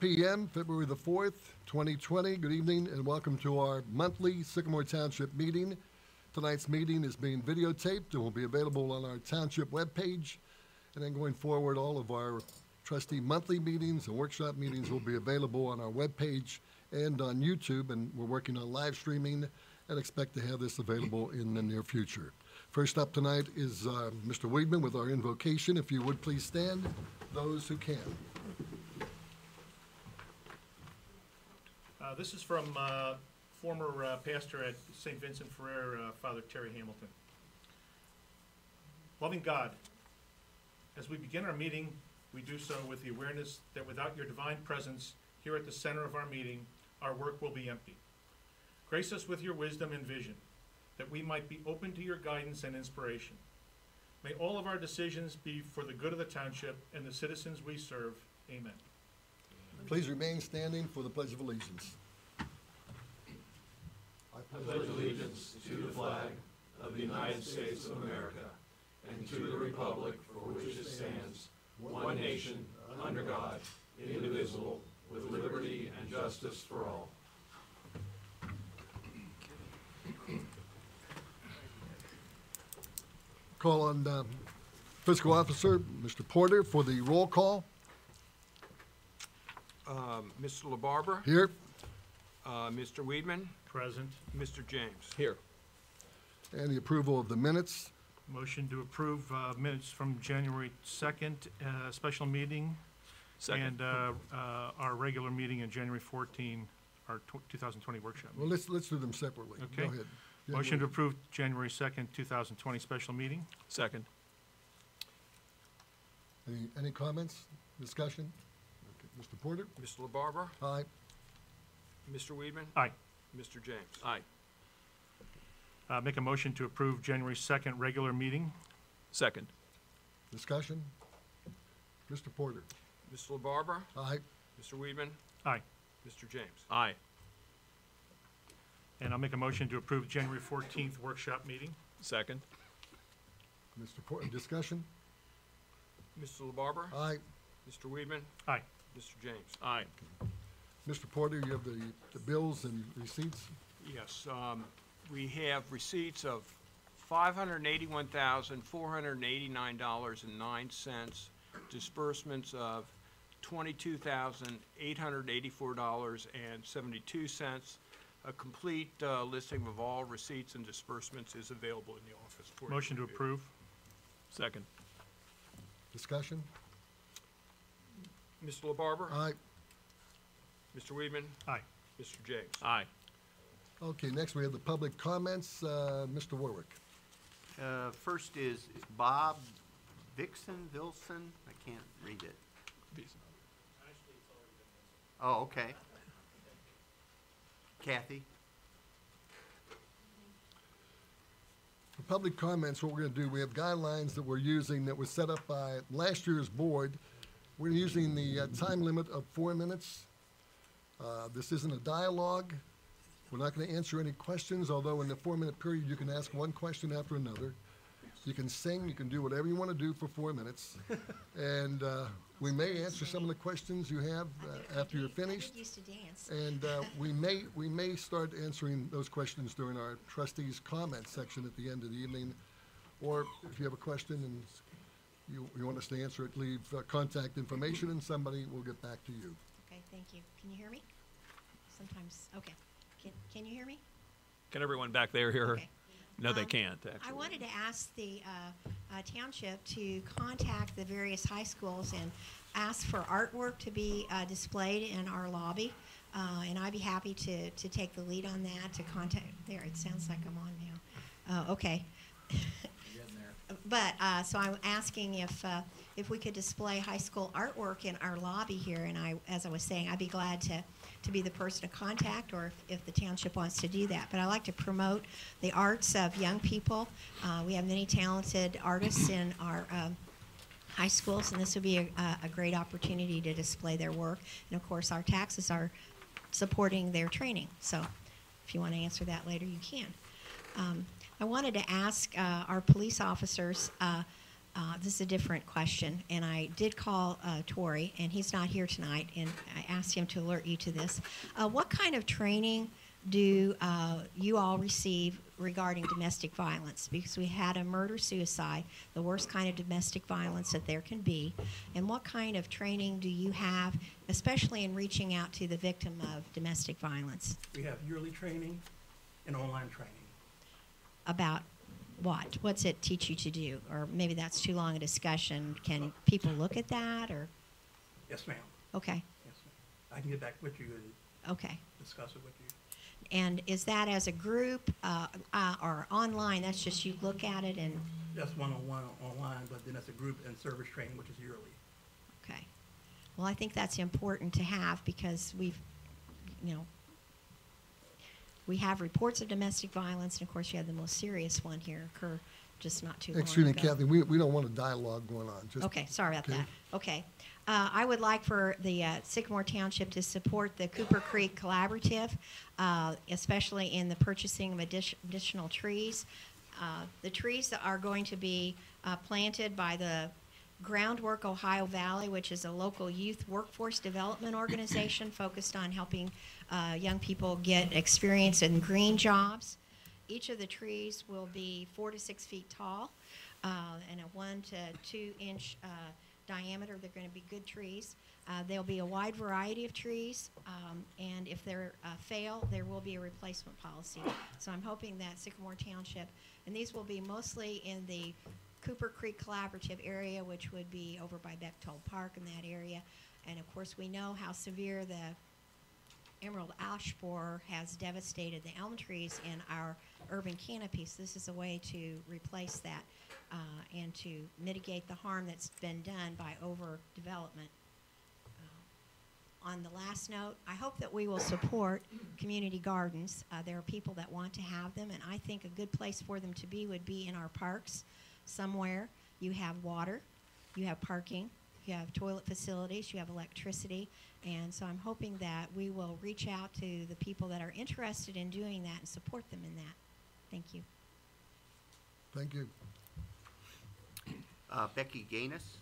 PM, February the 4th, 2020. Good evening and welcome to our monthly Sycamore Township meeting. Tonight's meeting is being videotaped and will be available on our township webpage. And then going forward, all of our trustee monthly meetings and workshop meetings will be available on our webpage and on YouTube. And we're working on live streaming and expect to have this available in the near future. First up tonight is uh, Mr. Weedman with our invocation. If you would please stand, those who can. Uh, This is from uh, former uh, pastor at St. Vincent Ferrer, uh, Father Terry Hamilton. Loving God, as we begin our meeting, we do so with the awareness that without your divine presence here at the center of our meeting, our work will be empty. Grace us with your wisdom and vision, that we might be open to your guidance and inspiration. May all of our decisions be for the good of the township and the citizens we serve. Amen. Please remain standing for the Pledge of Allegiance. I pledge allegiance to the flag of the United States of America and to the republic for which it stands, one nation, under God, indivisible, with liberty and justice for all. Call on uh, Fiscal Officer, Mr. Porter, for the roll call. Um, Mr. LaBarber, Here. uh, Mr. Weedman, Present. Mr. James. Here. And the approval of the minutes. Motion to approve uh, minutes from January 2nd, uh, special meeting. Second. And uh, uh, our regular meeting in January 14, our 2020 workshop. Well, let's, let's do them separately. Go Okay. ahead. Motion to approve January 2nd, 2020 special meeting. Second. Any, any comments, discussion? Okay, Mr. Porter? Mr. LaBarber, Aye. Mr. Weedman, Aye. Mr. James. Aye. Uh, Make a motion to approve January 2nd regular meeting. Second. Discussion? Mr. Porter? Mr. LaBarber, Aye. Mr. Weedman, Aye. Mr. James. Aye. And I'll make a motion to approve January 14th workshop meeting. Second. Mr. Porter, discussion? Mr. LaBarber, Aye. Mr. Weedman, Aye. Mr. James. Aye. Mr. Porter, you have the, the bills and receipts? Yes, um, we have receipts of five hundred and eighty-one thousand, four hundred and eighty-nine dollars and nine cents, disbursements of twenty-two thousand, eight hundred and eighty-four dollars and seventy-two cents. A complete, uh, listing of all receipts and disbursements is available in the office. for Motion to review. approve. Second. Discussion? Mr. LaBarber, Aye. Mr. Weedman, Aye. Mr. James. Aye. Okay, next we have the public comments. Uh, Mr. Warrick? Uh, First is Bob Vixen, Vilson, I can't read it. Oh, okay. Kathy? For public comments, what we're gonna do, we have guidelines that we're using that was set up by last year's board. We're using the uh, time limit of four minutes. Uh, This isn't a dialogue. We're not gonna answer any questions, although in the four-minute period, you can ask one question after another. You can sing, you can do whatever you wanna do for four minutes. And uh, we may answer some of the questions you have uh, after you're finished. Used to dance. And uh, we may, we may start answering those questions during our trustees' comment section at the end of the evening. Or if you have a question and you, you want us to answer it, leave uh, contact information and somebody will get back to you. Okay, thank you. Can you hear me? Sometimes, okay. Can, can you hear me? Can everyone back there hear her? Okay. No, they Um, can't, actually. I wanted to ask the uh, uh, township to contact the various high schools and ask for artwork to be uh, displayed in our lobby. Uh, And I'd be happy to, to take the lead on that, to contact, there, it sounds like I'm on now. Uh, Okay. But, uh, so I'm asking if, uh, if we could display high school artwork in our lobby here, and I, as I was saying, I'd be glad to, to be the person to contact, or if, if the township wants to do that. But I like to promote the arts of young people. Uh, we have many talented artists in our, um, high schools, and this would be a, a- great opportunity to display their work. And of course, our taxes are supporting their training. So if you want to answer that later, you can. Um, I wanted to ask uh, our police officers uh, uh, this is a different question, and I did call uh, Tori, and he's not here tonight, and I asked him to alert you to this. Uh, what kind of training do you all receive regarding domestic violence? Because we had a murder suicide, the worst kind of domestic violence that there can be. And what kind of training do you have, especially in reaching out to the victim of domestic violence? We have yearly training and online training. About what? What's it teach you to do? Or maybe that's too long a discussion. Can people look at that or? Yes, ma'am. Okay, Yes, ma'am. I can get back with you and okay. discuss it with you. And is that as a group uh, uh, or online? That's just you look at it and, That's one-on-one online, but then that's a group and service training, which is yearly. okay. Well, I think that's important to have because we've, you know, we have reports of domestic violence, and of course, you have the most serious one here occur just not too long ago. Excuse me, Kathy, we, we don't want a dialogue going on. Just- Okay, sorry about okay? that. Okay. Uh, I would like for the uh, Sycamore Township to support the Cooper Creek Collaborative, uh, especially in the purchasing of addi- additional trees. Uh, The trees that are going to be uh, planted by the Groundwork Ohio Valley, which is a local youth workforce development organization focused on helping uh, young people get experience in green jobs. Each of the trees will be four to six feet tall uh, and a one to two inch uh, diameter. They're going to be good trees. Uh, there'll be a wide variety of trees, um, and if they uh, fail, there will be a replacement policy. So I'm hoping that Sycamore Township, and these will be mostly in the Cooper Creek Collaborative area, which would be over by Bechtold Park in that area. And of course, we know how severe the emerald ash borer has devastated the elm trees in our urban canopies. This is a way to replace that uh, and to mitigate the harm that's been done by overdevelopment. Uh, on the last note, I hope that we will support community gardens. Uh, there are people that want to have them, and I think a good place for them to be would be in our parks somewhere. You have water, you have parking, you have toilet facilities, you have electricity, and so I'm hoping that we will reach out to the people that are interested in doing that and support them in that. Thank you. Thank you. Uh, Becky Gaines?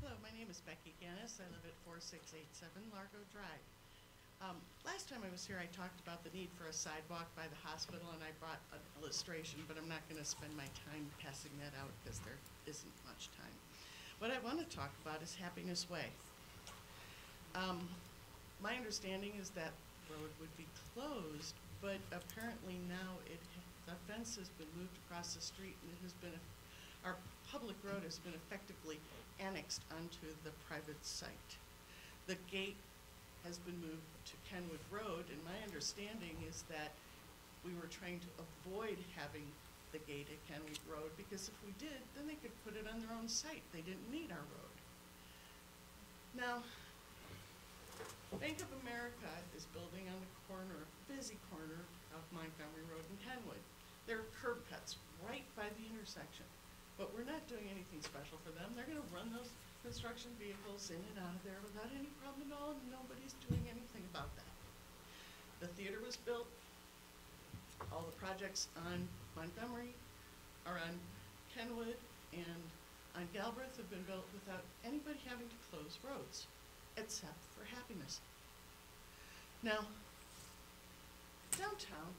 Hello, my name is Becky Ganis. I live at 4687 Largo Drive. Um, Last time I was here, I talked about the need for a sidewalk by the hospital, and I brought an illustration, but I'm not going to spend my time passing that out because there isn't much time. What I want to talk about is Happiness Way. Um, My understanding is that road would be closed, but apparently now it, the fence has been moved across the street and it has been, our public road has been effectively annexed onto the private site. The gate has been moved to Kenwood Road, and my understanding is that we were trying to avoid having the gate at Kenwood Road, because if we did, then they could put it on their own site. They didn't need our road. Now, Bank of America is building on the corner, busy corner of Montgomery Road and Kenwood. There are curb cuts right by the intersection, but we're not doing anything special for them. They're gonna run those construction vehicles in and out of there without any problem at all, and nobody's doing anything about that. The theater was built, all the projects on Montgomery, or on Kenwood and on Galbraith have been built without anybody having to close roads, except for happiness. Now, downtown,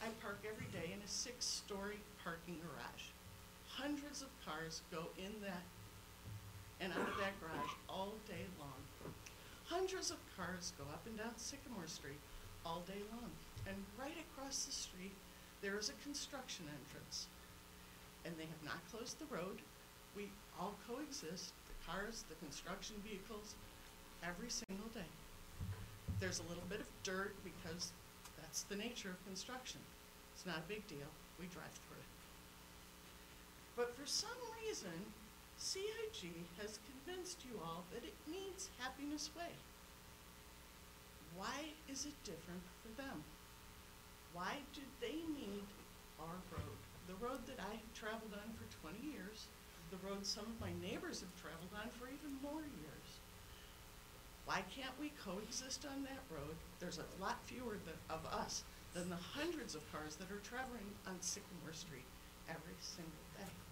I park every day in a six-story parking garage. Hundreds of cars go in that and out of that garage all day long. Hundreds of cars go up and down Sycamore Street all day long. And right across the street, there is a construction entrance. And they have not closed the road. We all coexist, the cars, the construction vehicles, every single day. There's a little bit of dirt because that's the nature of construction. It's not a big deal. We drive through. But for some reason, CIG has convinced you all that it needs Happiness Way. Why is it different for them? Why do they need our road? The road that I have traveled on for twenty years, the road some of my neighbors have traveled on for even more years. Why can't we coexist on that road? There's a lot fewer of us than the hundreds of cars that are traveling on Sycamore Street every single day.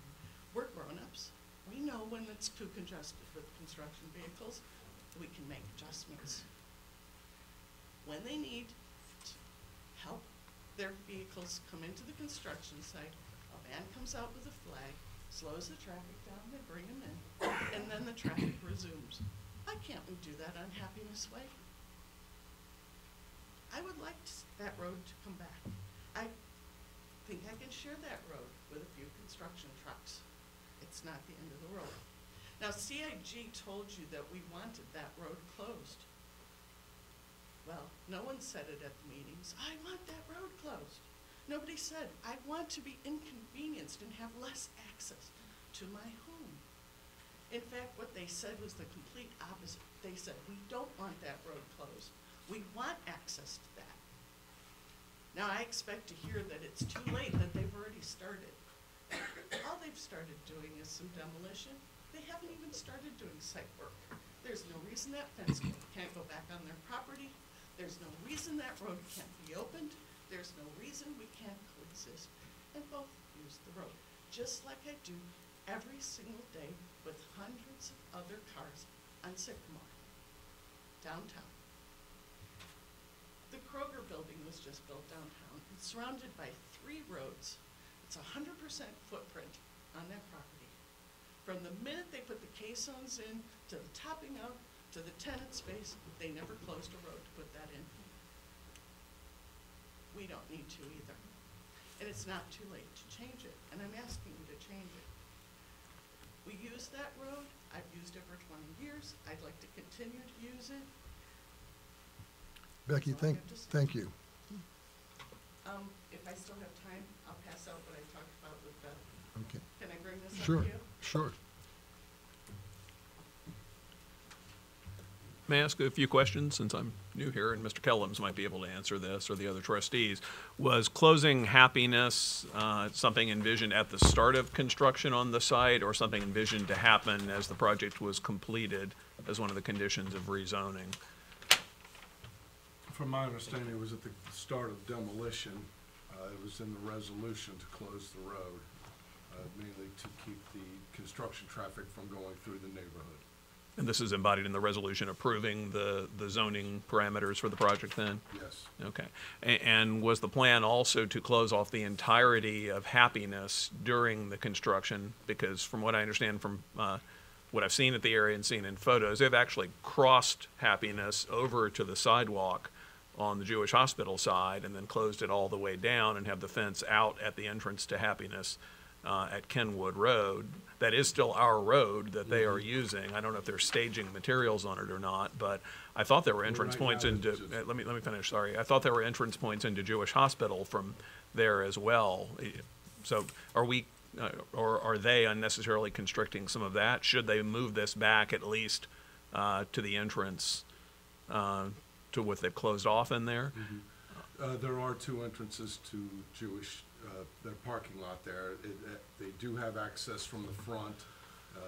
We're grown-ups. We know when it's too congested with construction vehicles. We can make adjustments. When they need to help their vehicles come into the construction site, a van comes out with a flag, slows the traffic down, they bring them in, and then the traffic resumes. Why can't we do that on Happiness Way? I would like that road to come back. I think I can share that road with a few construction trucks. It's not the end of the world. Now, CIG told you that we wanted that road closed. Well, no one said it at the meetings, I want that road closed. Nobody said, I want to be inconvenienced and have less access to my home. In fact, what they said was the complete opposite. They said, we don't want that road closed. We want access to that. Now, I expect to hear that it's too late, that they've already started. All they've started doing is some demolition. They haven't even started doing site work. There's no reason that fence can't go back on their property. There's no reason that road can't be opened. There's no reason we can't coexist and both use the road, just like I do every single day with hundreds of other cars on Sycamore, downtown. The Kroger building was just built downtown. Surrounded by three roads. It's a hundred percent footprint on that property. From the minute they put the caissons in, to the topping out, to the tenant space, they never closed a road to put that in. We don't need to either. And it's not too late to change it, and I'm asking you to change it. We use that road. I've used it for twenty years. I'd like to continue to use it. Becky, That's all I thank, have to say. thank you. Um, if I still have time, I'll pass out what I talked about with Beth. Okay, Can I bring this up sure, to you? sure. May I ask a few questions, since I'm new here, and Mr. Kellums might be able to answer this, or the other trustees? Was closing Happiness uh, something envisioned at the start of construction on the site, or something envisioned to happen as the project was completed as one of the conditions of rezoning? From my understanding, it was at the start of demolition. Uh, It was in the resolution to close the road, uh, mainly to keep the construction traffic from going through the neighborhood. And this is embodied in the resolution approving the, the zoning parameters for the project then? Yes, Okay. A- And was the plan also to close off the entirety of Happiness during the construction? Because from what I understand from uh, what I've seen at the area and seen in photos, they've actually crossed Happiness over to the sidewalk on the Jewish hospital side and then closed it all the way down and have the fence out at the entrance to Happiness uh, at Kenwood Road. That is still our road that they are using. I don't know if they're staging materials on it or not, but I thought there were entrance right points into, uh, let me, let me finish, sorry. I thought there were entrance points into Jewish Hospital from there as well. Eh, So are we, uh, or are they unnecessarily constricting some of that? Should they move this back at least uh, to the entrance, uh, to what they've closed off in there? Uh, there are two entrances to Jewish, uh, their parking lot there. It, uh, they do have access from the front. Uh,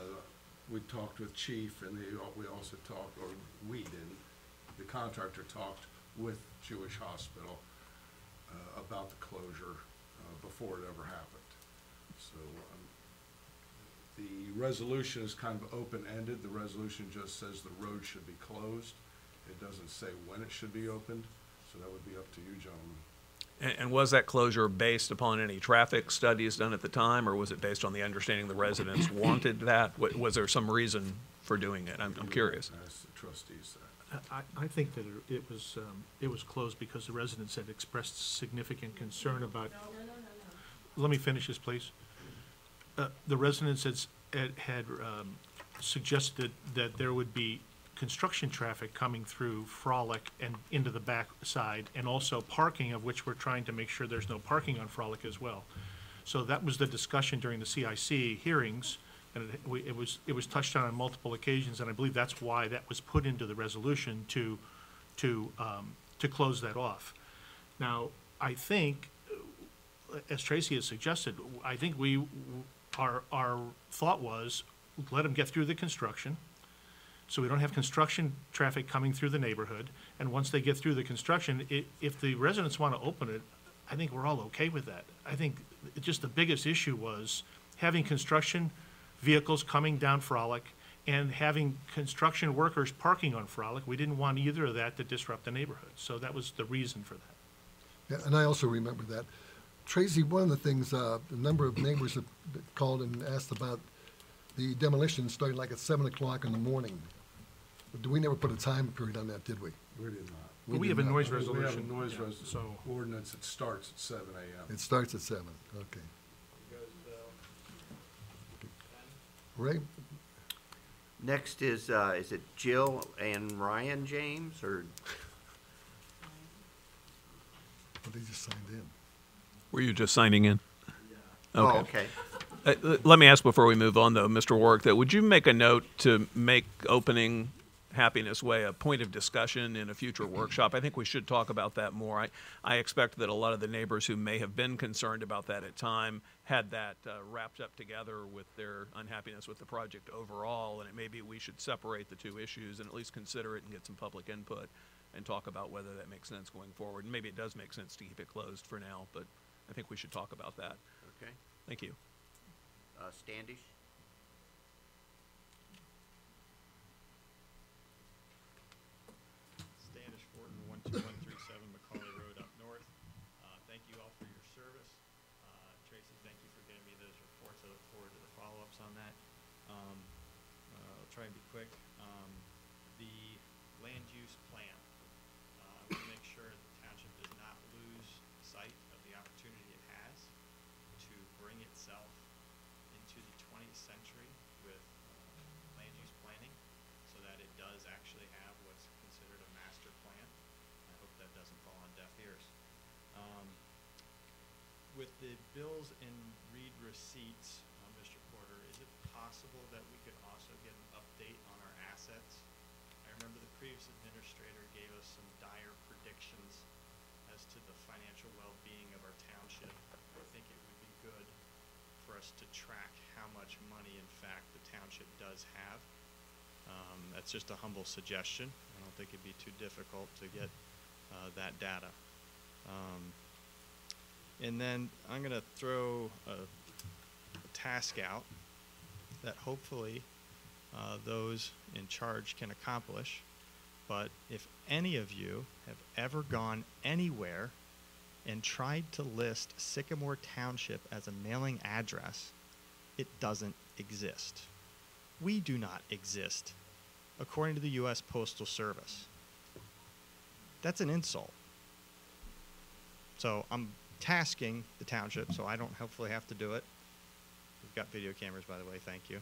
we talked with chief and they, we also talked, or we didn't, the contractor talked with Jewish Hospital, uh, about the closure, uh, before it ever happened. So, um, the resolution is kind of open-ended. The resolution just says the road should be closed. It doesn't say when it should be opened, so that would be up to you gentlemen. And, and was that closure based upon any traffic studies done at the time, or was it based on the understanding the residents wanted that? Wa- Was there some reason for doing it? I'm, I'm curious. Ask the trustees that. I, I think that it- it was, um, it was closed because the residents had expressed significant concern about. Let me finish this, please. Uh, the residents had, s- had, had, um, suggested that there would be construction traffic coming through Frolic and into the back side, and also parking, of which we're trying to make sure there's no parking on Frolic as well. So that was the discussion during the CIC hearings, and it, we, it was, it was touched on on multiple occasions, and I believe that's why that was put into the resolution to, to, um, to close that off. Now, I think, as Tracy has suggested, I think we, our, our thought was, let them get through the construction, So we don't have construction traffic coming through the neighborhood, and once they get through the construction, if the residents want to open it, I think we're all okay with that. I think just the biggest issue was having construction vehicles coming down Frolic and having construction workers parking on Frolic. We didn't want either of that to disrupt the neighborhood, so that was the reason for that. Yeah, and I also remember that. Tracy, one of the things, uh, a number of neighbors have called and asked about the demolition starting like at seven o'clock in the morning. But We never put a time period on that, did we? We did not. But we did have a not. noise We have a resolution. noise yeah, res- So, ordinance that starts at seven AM. It starts at seven, okay. Ray, Next is, uh, is it Jill and Ryan James, or, well, they just signed in. Were you just signing in? oh, okay. Uh, l- Let me ask before we move on, though, Mr. Warrick, that would you make a note to make opening Happiness Way a point of discussion in a future workshop? I think we should talk about that more. I, I expect that a lot of the neighbors who may have been concerned about that at time had that uh, wrapped up together with their unhappiness with the project overall, and it maybe we should separate the two issues and at least consider it and get some public input and talk about whether that makes sense going forward. And maybe it does make sense to keep it closed for now, but I think we should talk about that. Okay. Thank you. Uh, Standish? Standish Fortin, one two one three seven Macaulay Road up north. Uh, thank you all for your service. Uh, Tracy, thank you for getting me those reports. I look forward to the follow-ups on that. Um, uh, I'll try and be quick. Um, the land use plan. Uh, I want to make sure the township does not lose sight of the opportunity it has to bring itself into the twentieth century with uh, land use planning so that it does actually have what's considered a master plan. I hope that doesn't fall on deaf ears. Um, with the bills and read receipts, uh, Mr. Porter, is it possible that we could also get an update on our assets? I remember the previous administrator gave us some dire predictions as to the financial well-being of our township. I think it would be good for us to track how much money, in fact, the township does have. Um, that's just a humble suggestion. I don't think it'd be too difficult to get uh, that data. Um, and then I'm going to throw a, task out that hopefully uh, those in charge can accomplish. But if any of you have ever gone anywhere and tried to list Sycamore Township as a mailing address, it doesn't exist. We do not exist, according to the U.S. Postal Service. That's an insult. So I'm tasking the township, so I don't hopefully have to do it. We've got video cameras, by the way, thank you.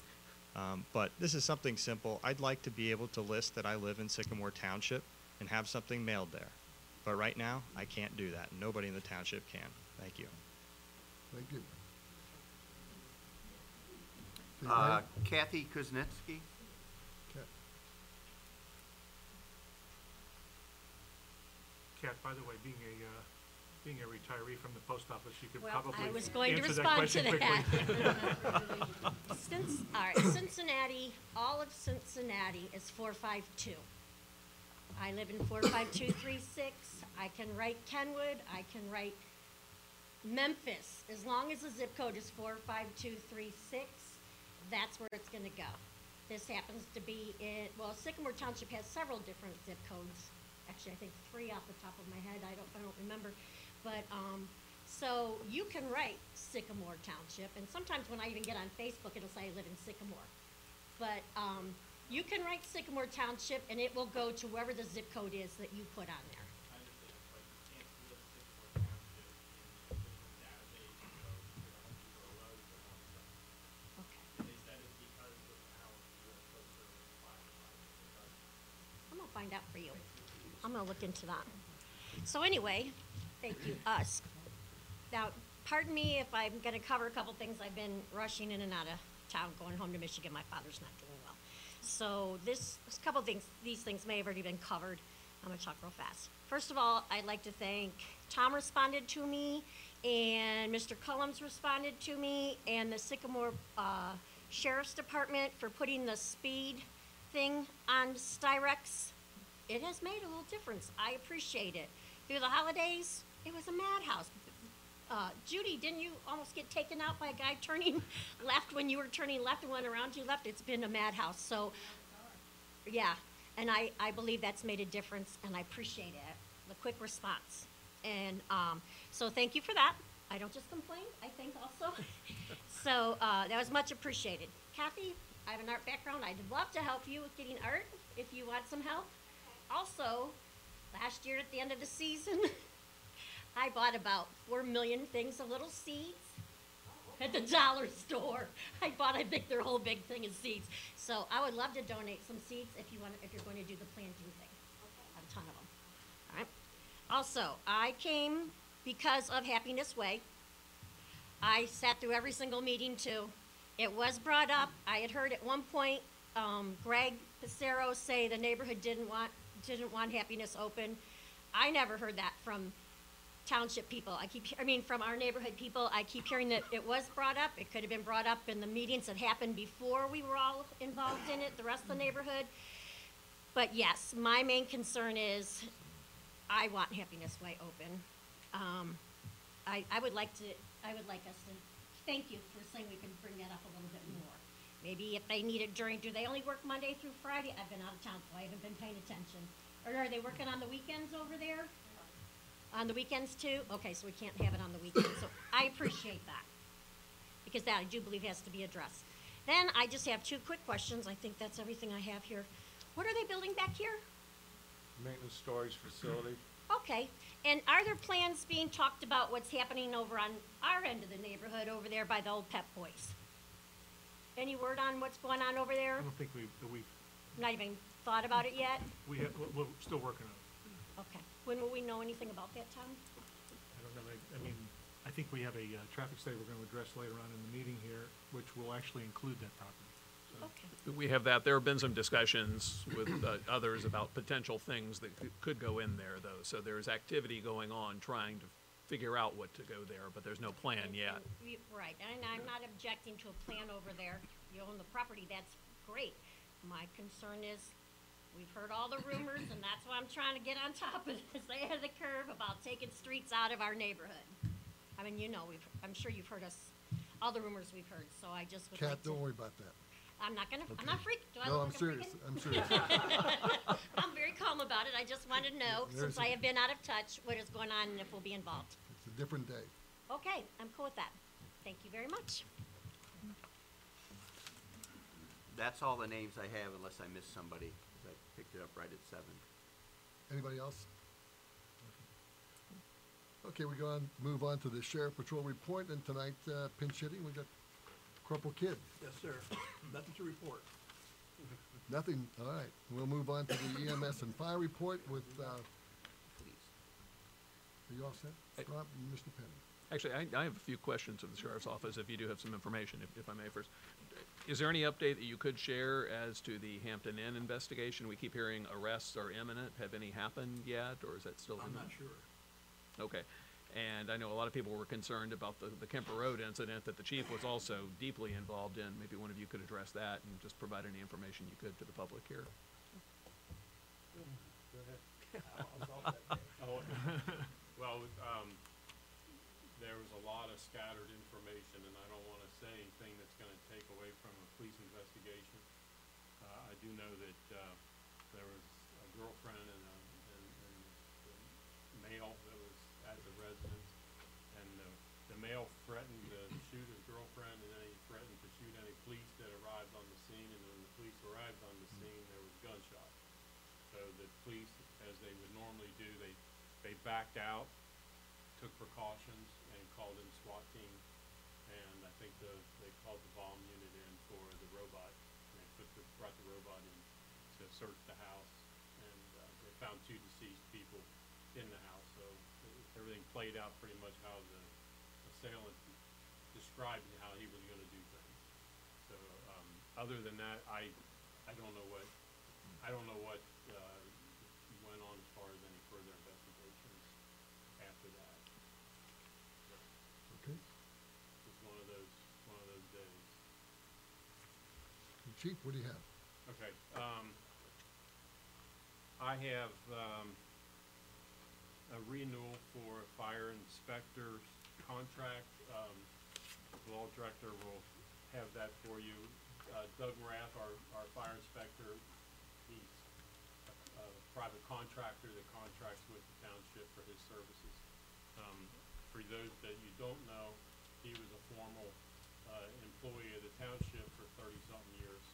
Um, but this is something simple. I'd like to be able to list that I live in Sycamore Township and have something mailed there. But right now, I can't do that. Nobody in the township can. Thank you. Thank you. Uh, Kathy Kuznetsky? Kat- Kat, by the way, being a, uh, being a retiree from the post office, you could Well, probably I was going to answer that respond to question quickly. that. Since, all right, Cincinnati, all of Cincinnati is four five two. I live in four five two three six. I can write Kenwood, I can write Memphis. As long as the zip code is four five two three six, that's where it's gonna go. This happens to be in, well, Sycamore Township has several different zip codes. Actually, I think three off the top of my head, I don't, I don't remember. But, um, so you can write Sycamore Township, and sometimes when I even get on Facebook, it'll say I live in Sycamore. But, um, you can write Sycamore Township, and it will go to wherever the zip code is that you put on there. Okay. I'm gonna find out for you. I'm gonna look into that. So anyway, thank you, us. Now, pardon me if I'm gonna cover a couple things. I've been rushing in and out of town, going home to Michigan. My father's not doing well. So this, this couple things, these things may have already been covered. I'm gonna talk real fast. First of all, I'd like to thank, Tom responded to me, and Mr. Kellums responded to me, and the Sycamore, uh, Sheriff's Department for putting the speed thing on Styrex, it has made a little difference. I appreciate it. Through the holidays, it was a madhouse. Uh, Judy, didn't you almost get taken out by a guy turning left when you were turning left and went around you left? It's been a madhouse. So, yeah, and I, I believe that's made a difference, and I appreciate it, the quick response. And um, so thank you for that. I don't just complain, I think also. so uh, that was much appreciated. Kathy, I have an art background. I'd love to help you with getting art if you want some help. Also, last year at the end of the season, I bought about four million things of little seeds at the dollar store. I bought, I think, their whole big thing of seeds. So I would love to donate some seeds if you want, if you're going to do the planting thing. A ton of them. All right. Also, I came because of Happiness Way. I sat through every single meeting too. It was brought up. I had heard at one point um, Greg Pissarro say the neighborhood didn't want didn't want Happiness open. I never heard that from township people. I keep, I mean, from our neighborhood people, I keep hearing that it was brought up. It could have been brought up in the meetings that happened before we were all involved in it, the rest of the neighborhood. But yes, my main concern is I want Happiness Way open. Um, I, I would like to, I would like us to, thank you for saying we can bring that up a little bit more. Maybe if they need it during, do they only work Monday through Friday? I've been out of town, so I haven't been paying attention. Or are they working on the weekends over there? On the weekends too? Okay, so we can't have it on the weekends, so I appreciate that. Because that I do believe has to be addressed. Then I just have two quick questions, I think that's everything I have here. What are they building back here? Maintenance storage facility. Okay, and are there plans being talked about what's happening over on our end of the neighborhood over there by the old Pep Boys? Any word on what's going on over there? I don't think we, we've, Not even thought about it yet? we have, we're, we're still working on it. Okay, when will we know anything about that, Tom? I don't know, I, I mean, I think we have a, uh, traffic study we're gonna address later on in the meeting here, which will actually include that property. So, Okay, We have that. There have been some discussions with uh, others about potential things that could- could go in there, though. So there's activity going on trying to figure out what to go there, but there's no plan yet. We- right, and I'm not objecting to a plan over there. You own the property, that's great. My concern is, we've heard all the rumors, and that's why I'm trying to get on top of this, ahead of the curve about taking streets out of our neighborhood. I mean, you know, we've, I'm sure you've heard us, all the rumors we've heard, so I just would like Kat, to. don't worry about that. I'm not gonna, I'm not freaked, do I No, look I'm like serious, freaking? I'm serious. I'm very calm about it, I just wanted to know, There's since a- I have been out of touch, what is going on and if we'll be involved. It's a different day. Okay, I'm cool with that. Thank you very much. That's all the names I have unless I missed somebody, 'cause I picked it up right at seven. Anybody else? Okay, we go on, move on to the sheriff patrol report, and tonight, uh, pinch hitting, we got Corporal Kidd. Yes, sir. Nothing to report. Nothing, all right. We'll move on to the EMS and fire report with, uh, Please. are you all set? Hey. Scott and Mr. Penny. Actually, I, I have a few questions of the sheriff's office, if you do have some information, if, if I may first. Is there any update that you could share as to the Hampton Inn investigation? We keep hearing arrests are imminent. Have any happened yet, or is that still I'm imminent? not sure. Okay. And I know a lot of people were concerned about the, the Kemper Road incident that the chief was also deeply involved in. Maybe one of you could address that and just provide any information you could to the public here. Oh, well, um, there was a lot of scattered information, and I don't wanna say anything that's gonna take away from a police investigation. Uh, I do know that, uh, there was a girlfriend and a, and, and the male that was at the residence, and the, the male threatened to shoot his girlfriend, and then he threatened to shoot any police that arrived on the scene, and when the police arrived on the scene, there was gunshots. So the police, as they would normally do, they, they backed out, took precautions, and called in SWAT team. And I think the, they called the bomb unit in for the robot, they put the, brought the robot in to search the house. And, uh, they found two deceased people in the house, so everything played out pretty much how the assailant described how he was gonna do things. So, um, other than that, I, I don't know what, I don't know what, uh, went on as far as any further investigations after that. Okay. It's one of those, one of those days. Chief, what do you have? Okay, um, I have, um, a renewal for fire inspector's contract. Um, the law director will have that for you. Uh, Doug Rath, our, our fire inspector, he's a, a private contractor that contracts with the township for his services. Um, for those that you don't know, he was a formal, uh, employee of the township for thirty-something years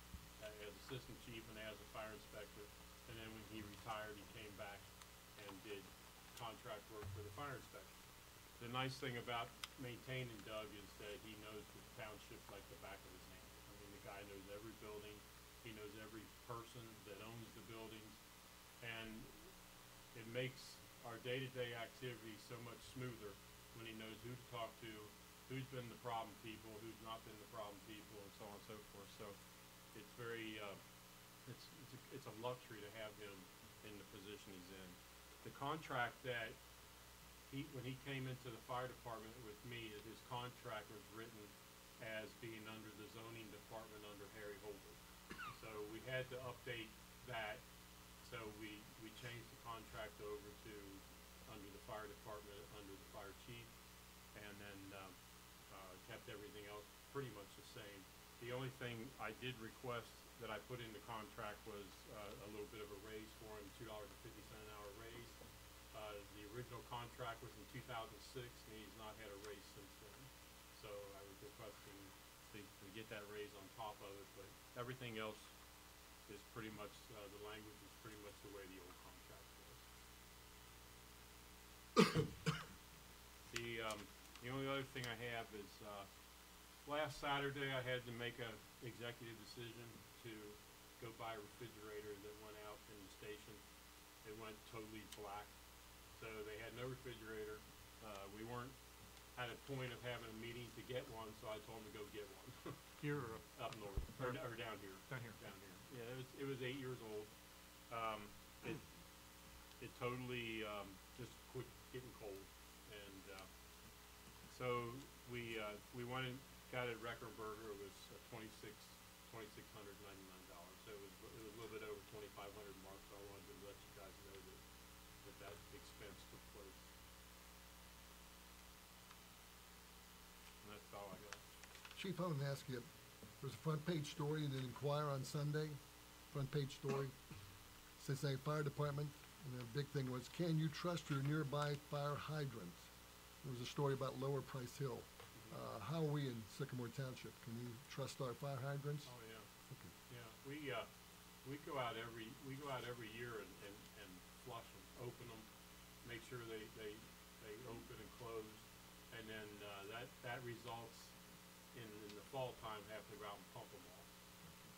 as assistant chief and as a fire inspector. And then when he retired, he came back and did contract work for the fire inspector. The nice thing about maintaining Doug is that he knows the township like the back of his hand. I mean, the guy knows every building, he knows every person that owns the buildings, and it makes our day-to-day activities so much smoother when he knows who to talk to, who's been the problem people, who's not been the problem people, and so on and so forth. So it's very, uh, it's, it's, a, it's a luxury to have him in the position he's in. The contract that he, when he came into the fire department with me, his contract was written as being under the zoning department under Harry Holder. So we had to update that, so we, we changed the contract over to, under the fire department, under the fire chief, and then, um, uh, kept everything else pretty much the same. The only thing I did request that I put in the contract was, uh, a little bit of a raise for him, two dollars and fifty cent an hour raise. Uh, the original contract was in two thousand six, and he's not had a raise since then. So I was requesting to, to get that raise on top of it, but everything else is pretty much, uh, the language is pretty much the way the old contract was. The, um, the only other thing I have is, uh, last Saturday I had to make a executive decision to go buy a refrigerator that went out in the station. It went totally black, so they had no refrigerator. Uh, we weren't at a point of having a meeting to get one, so I told them to go get one. Here or Up north, or, or down here. Down here. Down here. Yeah, it was, it was eight years old. Um, it, it totally, um, just quit getting cold. And, uh, so we, uh, we went and got at. It was twenty-six, twenty-six hundred ninety-nine dollars. So it was, it was a little bit over twenty-five hundred mark, so I wanted to let you guys know that, that that expense took place. And that's all I got. Chief, I want to ask you, there's a front page story in the Inquirer on Sunday, front page story, Cincinnati Fire Department, and the big thing was, can you trust your nearby fire hydrant? There was a story about Lower Price Hill. Uh, how are we in Sycamore Township? Can we trust our fire hydrants? Oh, yeah. Okay. Yeah, we, uh, we go out every, we go out every year and, and, and flush them, open them, make sure they, they, they open and close. And then, uh, that, that results in, in the fall time, have to go out and pump them all.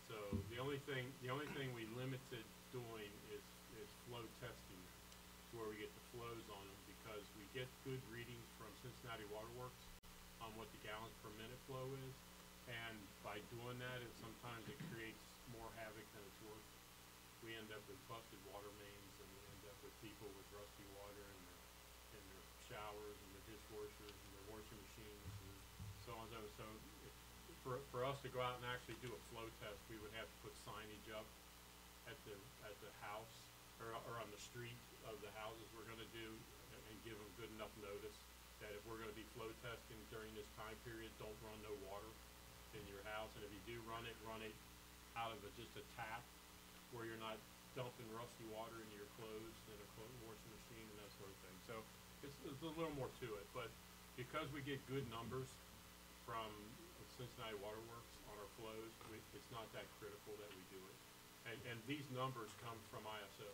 So the only thing, the only thing we limited doing is, is flow testing, where we get the flows on them, because we get good readings from Cincinnati Waterworks on what the gallons per minute flow is. And by doing that, it sometimes it creates more havoc than it's worth. We end up with busted water mains and we end up with people with rusty water in their, in their showers and their dishwashers and their washing machines and so on and so. So if, for, for us to go out and actually do a flow test, we would have to put signage up at the, at the house or, or on the street of the houses we're gonna do and give them good enough notice that if we're gonna be flow testing during this time period, don't run no water in your house. And if you do run it, run it out of a, just a tap where you're not dumping rusty water into your clothes and a clothes washing machine and that sort of thing. So it's, there's a little more to it, but because we get good numbers from Cincinnati Waterworks on our flows, we, it's not that critical that we do it. And, and these numbers come from ISO.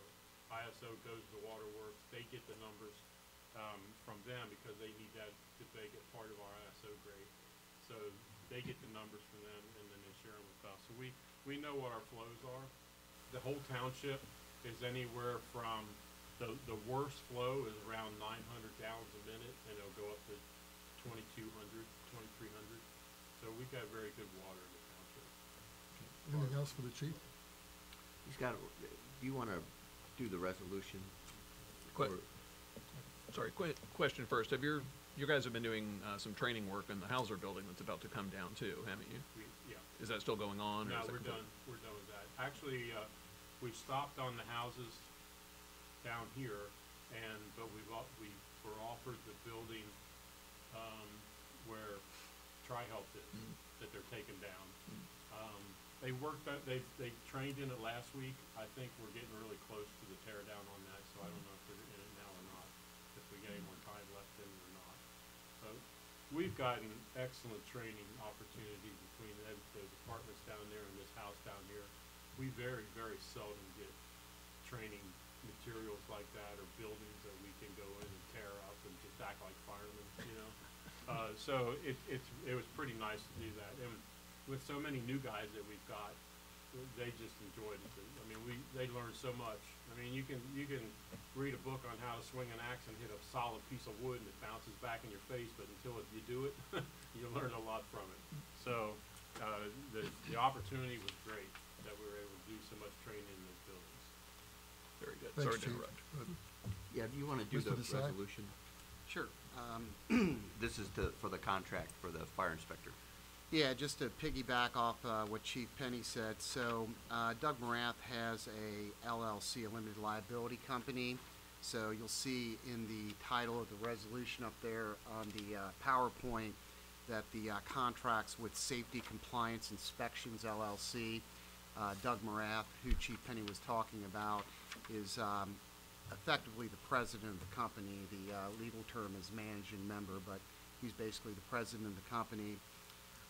ISO goes to waterworks, they get the numbers, um, from them because they need that to make it part of our ISO grade. So they get the numbers from them and then they share them with us. So we, we know what our flows are. The whole township is anywhere from, the, the worst flow is around nine hundred gallons a minute and it'll go up to 2,200, 2,300. So we've got very good water in the township. Anything else for the chief? He's got, do you wanna do the resolution? Que- Or- Sorry, que- question first. Have your, you guys have been doing, uh, some training work in the Hauser building that's about to come down too, haven't you? We, yeah. Is that still going on? No, we're done, we're done with that. actually, uh, we've stopped on the houses down here, and, but we've, we were offered the building, um, where Tri-Health is, that they're taking down. Um, they worked, out- they, they trained in it last week, I think we're getting really close to the tear down on that, so I don't know if they're in it now or not, if we get any more time left in it or not. So, we've gotten excellent training opportunities between them, those apartments down there and this house down here. We very, very seldom get training materials like that or buildings that we can go in and tear up and just act like firemen, you know? Uh, so it, it's, it was pretty nice to do that. And with so many new guys that we've got, they just enjoyed it. I mean, we, they learned so much. I mean, you can, you can read a book on how to swing an axe and hit a solid piece of wood and it bounces back in your face, but until you do it, you learn a lot from it. So, uh, the, the opportunity was great that we were able to do so much training in those buildings. Very good. Thanks, Sorry to Chief. interrupt. Good. Yeah, do you want to do Mr. the Desai? resolution? Sure. Um, This is to, for the contract for the fire inspector. Yeah, just to piggyback off uh, what Chief Penny said, so uh, Doug Morath has a LLC, a limited liability company. So you'll see in the title of the resolution up there on the uh, PowerPoint that the uh, contracts with Safety Compliance Inspections LLC, uh, Doug Morath, who Chief Penny was talking about, is um, effectively the president of the company. The uh, legal term is managing member, but he's basically the president of the company.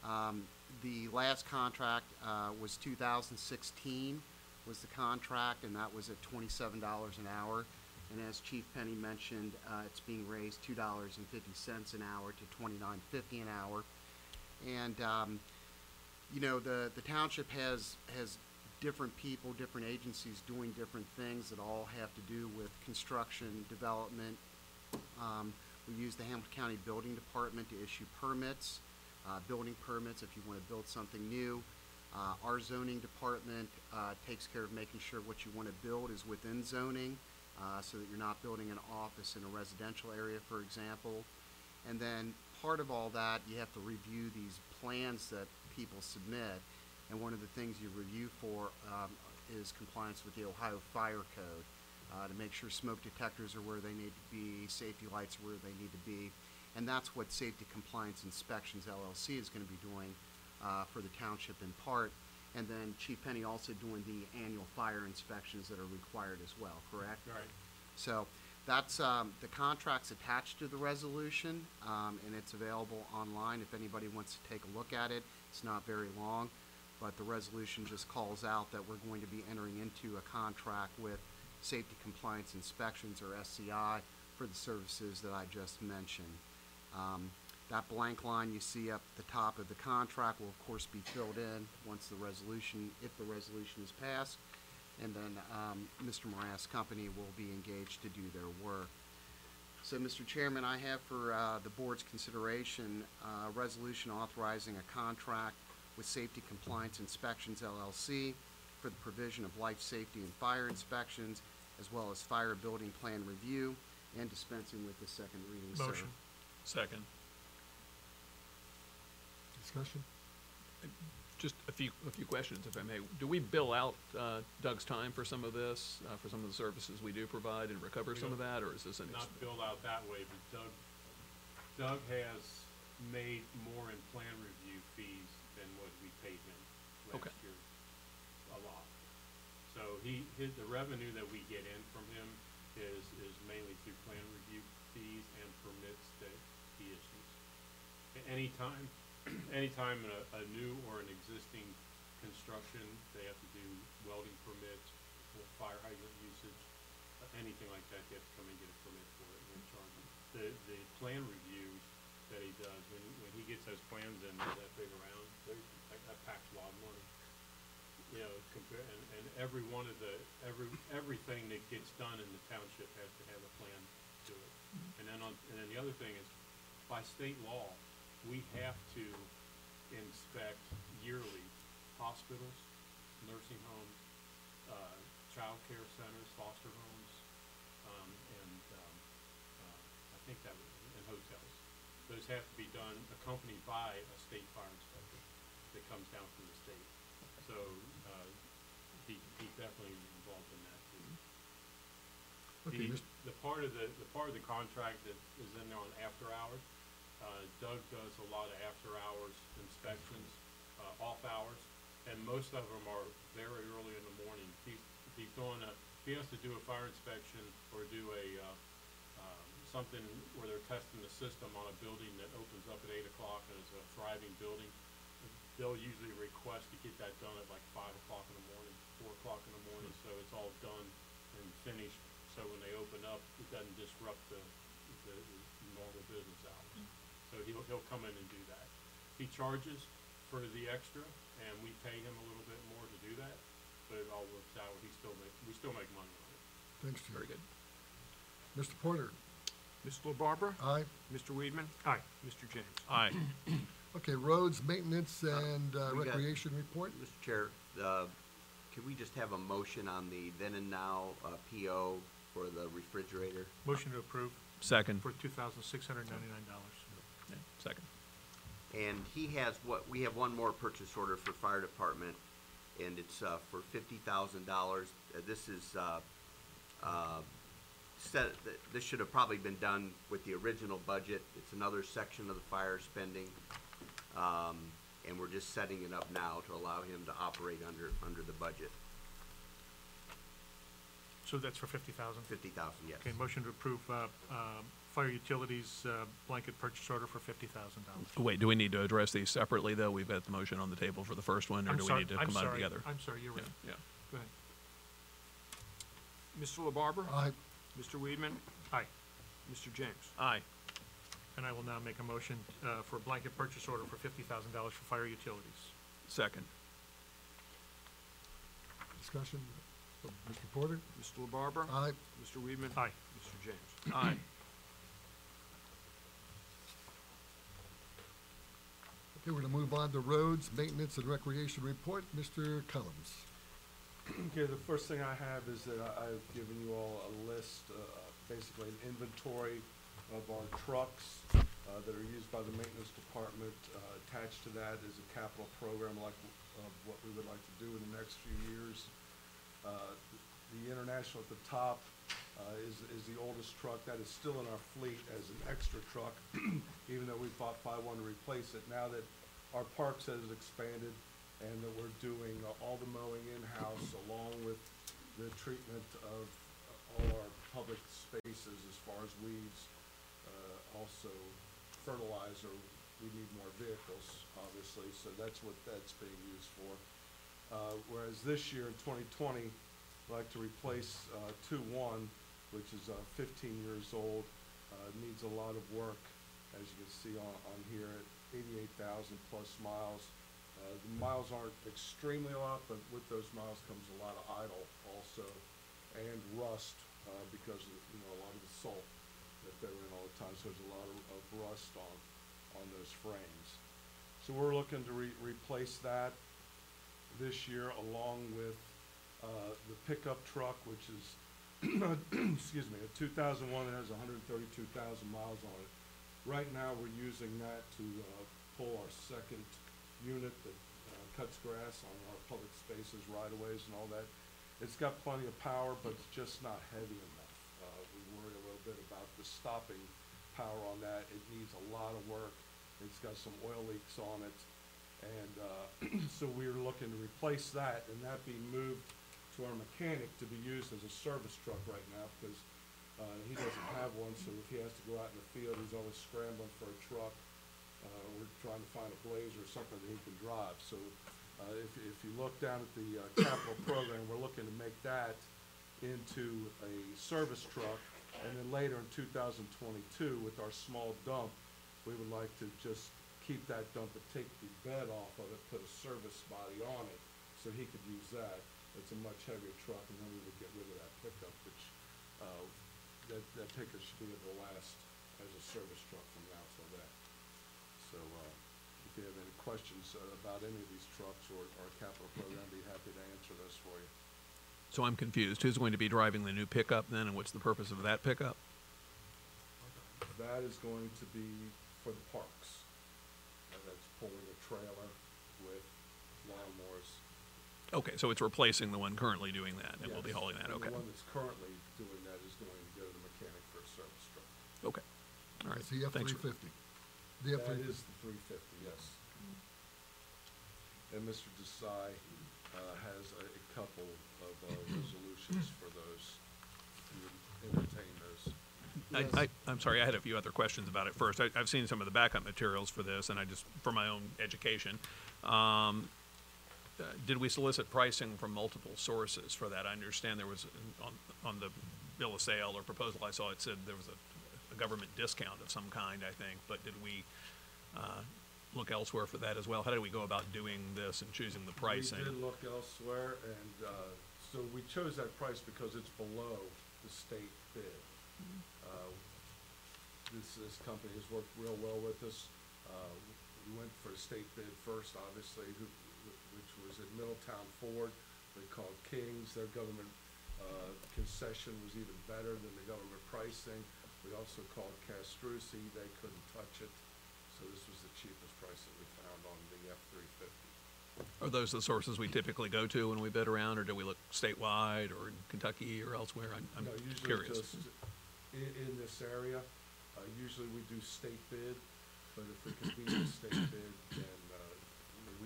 Um, the last contract, uh, was two thousand sixteen was the contract, and that was at twenty-seven dollars an hour. And as Chief Penny mentioned, uh, it's being raised two dollars and fifty cents an hour to $29.50 an hour. And, um, you know, the, the township has, has different people, different agencies doing different things that all have to do with construction, development. Um, we use the Hamilton County Building Department to issue permits, uh, building permits if you want to build something new. Uh, our zoning department, uh, takes care of making sure what you want to build is within zoning, uh, so that you're not building an office in a residential area, for example. And then part of all that, you have to review these plans that people submit. And one of the things you review for um, is compliance with the Ohio Fire Code uh, to make sure smoke detectors are where they need to be, safety lights are where they need to be. And that's what Safety Compliance Inspections LLC is going to be doing uh, for the township in part. And then Chief Penny also doing the annual fire inspections that are required as well, correct? Right. So that's, um, the contract's attached to the resolution, um, and it's available online if anybody wants to take a look at it. It's not very long, but the resolution just calls out that we're going to be entering into a contract with Safety Compliance Inspections, or SCI, for the services that I just mentioned. Um, that blank line you see up the top of the contract will of course be filled in once the resolution, if the resolution is passed. And then, um, Mr. Morath's company will be engaged to do their work. So, Mr. Chairman, I have for, uh, the board's consideration, uh, a resolution authorizing a contract with Safety Compliance Inspections LLC for the provision of life safety and fire inspections, as well as fire building plan review, and dispensing with the second reading, sir. Motion. Second. Discussion? Just a few, a few questions, if I may. Do we bill out uh, Doug's time for some of this, uh, for some of the services we do provide and recover We some of don't- that, or is this an? Not billed out that way, but Doug, Doug has made more in plan review fees than what we paid him Okay. last year. A lot. So he, his, the revenue that we get in from him is, is mainly through plan review fees and permits that he issues. A- Anytime, anytime a, a new or an existing construction, they have to do welding permits, fire hydrant usage, uh, anything like that, they have to come and get a permit for it, and charge. The, the plan reviews that he does, when, when he gets those plans in, that big around, they, that, that packs a lot of money. You know, compare, and, and every one of the, every, everything that gets done in the township has to have a plan to it. And then on, and then the other thing is, by state law, we have to inspect yearly hospitals, nursing homes, uh, childcare centers, foster homes, um, and, um, uh, I think that was, and hotels. Those have to be done accompanied by a state fire inspector that comes down from the state. So, uh, he, he's definitely involved in that too. Okay, The, Mr. the part of the, the part of the contract that is in there on after hours, uh, Doug does a lot of after hours inspections, uh, off hours, and most of them are very early in the morning. He's, he's doing a, he has to do a fire inspection or do a, uh, um, something where they're testing the system on a building that opens up at eight o'clock and is a thriving building, they'll usually request to get that done at like five o'clock in the morning, four o'clock in the morning, so it's all done and finished. So when they open up, it doesn't disrupt the, the normal business hours. So he'll, he'll come in and do that. He charges for the extra, and we pay him a little bit more to do that, but it all works out. He still make, we still make money on it. Thanks, Jim. Very good. Mr. Porter? Mr. LaBarbera? Aye. Mr. Weidman? Aye. Mr. James? Aye. Okay, roads, maintenance, and uh, we got- recreation report? Mr. Chair, uh, could we just have a motion on the then and now uh, PO for the refrigerator? Motion to approve Second. for two thousand six hundred ninety-nine dollars. Yeah, Second. And he has what, we have one more purchase order for fire department, and it's, uh, for fifty thousand dollars. Uh, This is, uh, uh, set, th- this should have probably been done with the original budget. It's another section of the fire spending. Um, and we're just setting it up now to allow him to operate under, under the budget. So that's for fifty thousand? Fifty thousand, yes. Okay, motion to approve, uh, um, fire utilities, uh, blanket purchase order for fifty thousand dollars. Wait, do we need to address these separately, though? We've got the motion on the table for the first one, or I'm do we need to I'm combine them sorry, together? I'm sorry, you're Yeah, right. yeah. Go ahead. Mr. LaBarbera? Aye. Mr. Weidman? Aye. Mr. James? Aye. And I will now make a motion, uh, for a blanket purchase order for fifty thousand dollars for fire utilities. Second. Discussion? Mr. Porter? Mr. LaBarbera? Aye. Mr. Weidman? Aye. Mr. James? Aye. Okay, we're gonna move on to roads, maintenance, and recreation report. Mr. Collins? Okay, the first thing I have is that I- I've given you all a list, uh, basically an inventory of our trucks uh, that are used by the maintenance department. Uh, Attached to that is a capital program like of what we would like to do in the next few years. Uh, The International at the top is, is the oldest truck. That is still in our fleet as an extra truck, even though we bought, buy one to replace it. Now that our parks has expanded and that we're doing uh, all the mowing in-house along with the treatment of uh, all our public spaces as far as weeds, uh, also fertilizer, we need more vehicles, obviously, so that's what that's being used for. Uh, whereas this year in twenty twenty, I'd like to replace, uh, two-one, which is, uh, fifteen years old, uh, needs a lot of work, as you can see on, on here, at eighty-eight thousand plus miles. Uh, the miles aren't extremely a lot, but with those miles comes a lot of idle also, and rust, uh, because of, you know, a lot of the salt that they're in all the time, so there's a lot of, of rust on, on those frames. So we're looking to re- replace that this year along with, uh, the pickup truck, which is, excuse me, a two thousand one, that has hundred and thirty-two thousand miles on it. Right now, we're using that to, uh, pull our second unit that, uh, cuts grass on our public spaces, right-of-ways and all that. It's got plenty of power, but it's just not heavy enough. Uh, we worry a little bit about the stopping power on that. It needs a lot of work. It's got some oil leaks on it. And, uh, so we're looking to replace that and that be moved to our mechanic to be used as a service truck right now because, uh, he doesn't have one, so if he has to go out in the field, he's always scrambling for a truck. Uh, we're trying to find a blazer or something that he can drive. So, uh, if, if you look down at the, uh, capital program, we're looking to make that into a service truck. And then later in two thousand twenty-two, with our small dump, we would like to just keep that dump and take the bed off of it, put a service body on it, so he could use that. It's a much heavier truck, and then we would get rid of that pickup, which, uh, that, that pickup should be able to last as a service truck from now till then. So, uh, if you have any questions uh, about any of these trucks or our capital program, I'd be happy to answer those for you. So I'm confused. Who's going to be driving the new pickup then, and what's the purpose of that pickup? That is going to be for the parks. And that's pulling a trailer with lawnmowers Okay, so it's replacing the one currently doing that, and we'll be Yes, hauling that, and okay. The one that's currently doing that is going to go to the mechanic for a service truck. Okay, all right, It's the thanks. F-350. The That F-350. is the three fifty, yes. And Mr. Desai, uh, has a, a couple of, uh, resolutions for those. You would entertain those. I, I, I'm sorry, I had a few other questions about it first. I, I've seen some of the backup materials for this, and I just, for my own education. Um, uh, did we solicit pricing from multiple sources for that? I understand there was, on, on the bill of sale or proposal I saw, it said there was a, a government discount of some kind, I think, but did we, uh, look elsewhere for that as well? How did we go about doing this and choosing the pricing? We did look elsewhere, and, uh, so we chose that price because it's below the state bid. Uh, This, this company has worked real well with us. Uh, we went for the state bid first, obviously, who, which was at Middletown Ford. They called Kings, their government, uh, concession was even better than the government pricing. We also called Castrucci, they couldn't touch it, so this was the cheapest price that we found on the F-350. Are those the sources we typically go to when we bid around, or do we look statewide or in Kentucky or elsewhere? I'm, I'm No, usually curious. just in, in this area, uh, usually we do state bid, but if we can beat the state bid, then,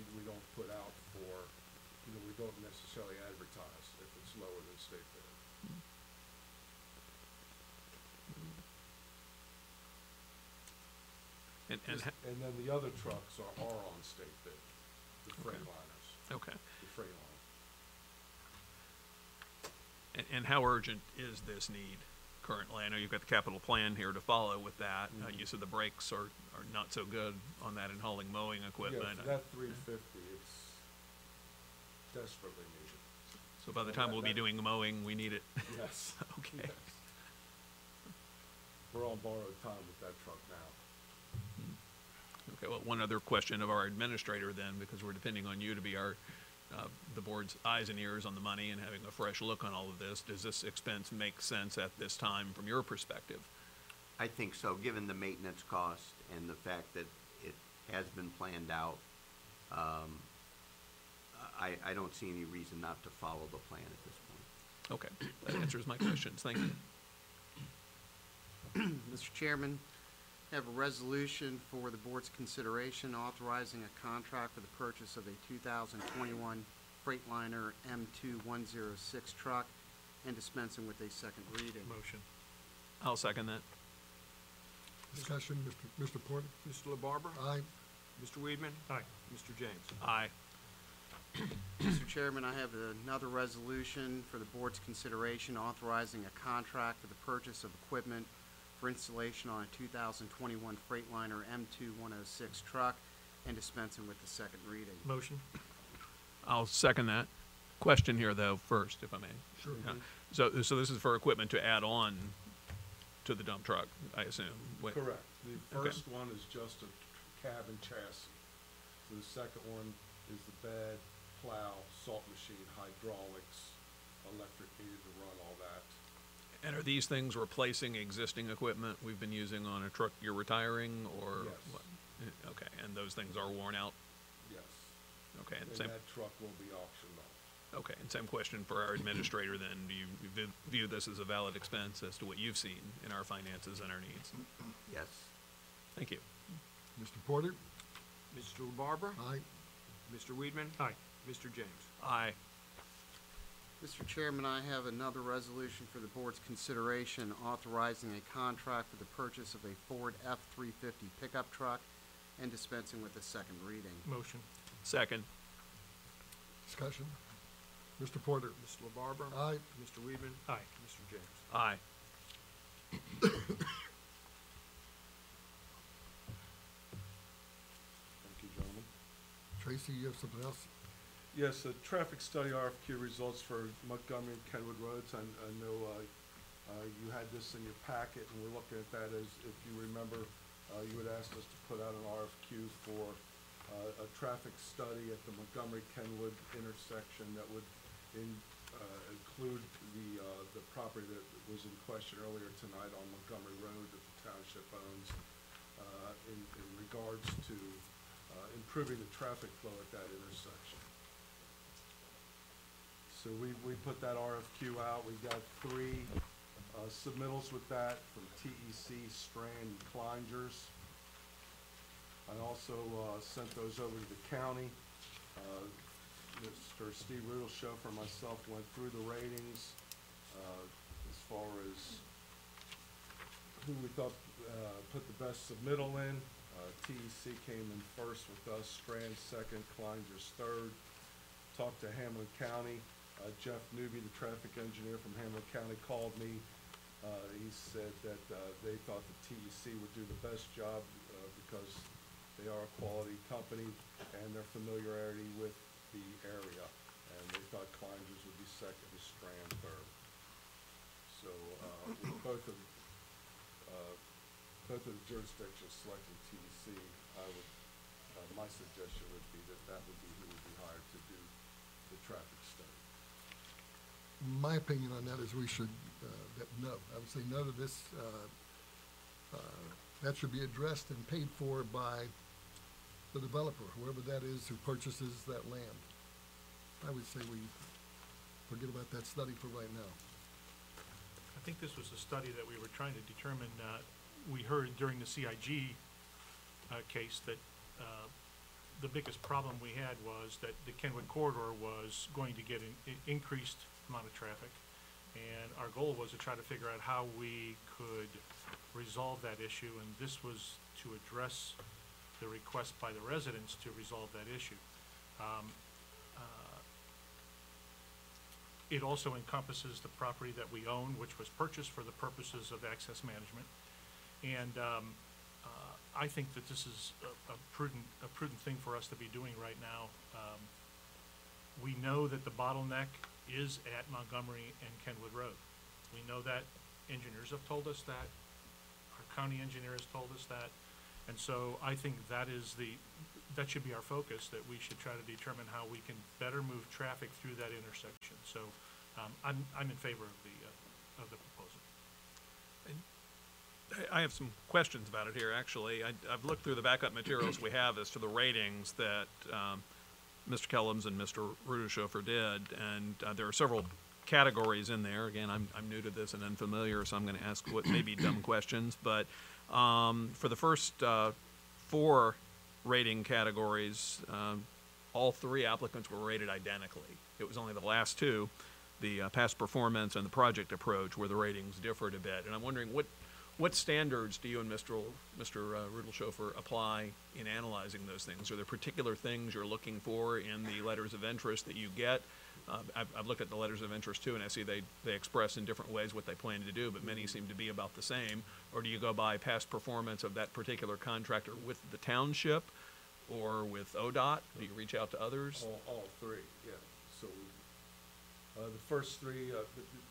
we, we don't put out for, you know, we don't necessarily advertise if it's lower than state bid. And, and, ha- And then the other trucks are, are on state bid, the Freightliners, okay. the Freightliner. And, and how urgent is this need currently? I know you've got the capital plan here to follow with that. Uh, Mhm. you said the brakes are, are not so good on that in hauling mowing equipment. Yeah, that three fifty, it's desperately needed. So by the time we'll be doing mowing, we need it. Yes. Okay. yes. We're on borrowed time with that truck now. Okay, well, one other question of our administrator then, because we're depending on you to be our, uh, the board's eyes and ears on the money and having a fresh look on all of this. Does this expense make sense at this time from your perspective? I think so, given the maintenance cost and the fact that it has been planned out. Um, I, I don't see any reason not to follow the plan at this point. Okay, that answers my questions. Thank you. Mr. Chairman, I have a resolution for the board's consideration authorizing a contract for the purchase of a 2021 Freightliner M2106 truck and dispensing with a second reading. Motion. I'll second that. Discussion, Mr. Mr. Porter? Mr. LaBarbera? Aye. Mr. Weidman? Aye. Mr. James? Aye. Mr. Chairman, I have another resolution for the board's consideration authorizing a contract for the purchase of equipment for installation on a 2021 Freightliner M2106 truck and dispensing with the second reading. Motion. I'll second that. Question here, though, first, if I may. Sure. Yeah. So, so this is for equipment to add on to the dump truck, I assume? Wait- Correct. The Okay. first one is just a cabin chassis. So the second one is the bed, plow, salt machine, hydraulics, electric needed to run all that. And are these things replacing existing equipment we've been using on a truck you're retiring, or? Yes. what? Eh, Okay, and those things are worn out? Yes. Okay, and And same, that truck will be auctioned off. okay, and same question for our administrator then. Do you vi- view this as a valid expense as to what you've seen in our finances and our needs? Yes. Thank you. Mr. Porter? Mr. LaBarbera? Aye. Mr. Weidman? Aye. Mr. James? Aye. Mr. Chairman, I have another resolution for the board's consideration authorizing a contract for the purchase of a Ford F-350 pickup truck and dispensing with the second reading. Motion. Second. Discussion? Mr. Porter? Mr. LaBarbera? Aye. Mr. Weidman? Aye. Mr. James? Aye. Thank you, gentlemen. Tracy, you have something else? Yes, the traffic study RFQ results for Montgomery and Kenwood roads. I, I know, uh, uh, you had this in your packet, and we're looking at that as, if you remember, uh, you had asked us to put out an RFQ for, uh, a traffic study at the Montgomery-Kenwood intersection that would in, uh, include the, uh, the property that was in question earlier tonight on Montgomery Road that the township owns, in, in regards to, improving the traffic flow at that intersection. So we, we put that RFQ out, we got three, uh, submittals with that from TEC, Strand, and Kleinger's. I also, uh, sent those over to the county. Uh, Mr. Steve Rudolph and myself went through the ratings, as far as who we thought, put the best submittal in. TEC came in first with us, Strand second, Kleinger's third. Talked to Hamilton County, uh, Jeff Newby, the traffic engineer from Hamilton County, called me. Uh, he said that, uh, they thought the TEC would do the best job, uh, because they are a quality company and their familiarity with the area. And they thought Kleinger's would be second, and Strand third. So, uh, both of, uh, both of the jurisdictions selecting TEC, I would, uh, my suggestion would be that that would be who would be hired to do the traffic study. My opinion on that is we should, uh, that, no, I would say none of this, uh, uh, that should be addressed and paid for by the developer, whoever that is who purchases that land. I would say we forget about that study for right now. I think this was a study that we were trying to determine, uh, we heard during the CIG, uh, case that, uh, the biggest problem we had was that the Kenwood corridor was going to get an increased amount of traffic. And our goal was to try to figure out how we could resolve that issue, and this was to address the request by the residents to resolve that issue. Um, uh, It also encompasses the property that we own, which was purchased for the purposes of access management. And um, uh, I think that this is a- a prudent, a prudent thing for us to be doing right now. Um, We know that the bottleneck is at Montgomery and Kenwood Road. We know that, engineers have told us that, our county engineer has told us that. And so I think that is the, that should be our focus, that we should try to determine how we can better move traffic through that intersection. So um, I'm, I'm in favor of the, uh, of the proposal. I- have some questions about it here, actually. I, I've looked through the backup materials we have as to the ratings that, um, Mr. Kellums and Mr. Rudishofer did, and, uh, there are several categories in there. Again, I'm, I'm new to this and unfamiliar, so I'm gonna ask what may be dumb questions, but, um, for the first, uh, four rating categories, um, all three applicants were rated identically. It was only the last two, the, uh, past performance and the project approach, where the ratings differed a bit. And I'm wondering, what, what standards do you and Mr. Mr. uh, apply in analyzing those things? Are there particular things you're looking for in the letters of interest that you get? Uh, I've, I've looked at the letters of interest too, and I see they, they express in different ways what they plan to do, but many seem to be about the same. Or do you go by past performance of that particular contractor with the township or with ODOT? Do you reach out to others? All, all three, yeah. So, uh, the first three, uh,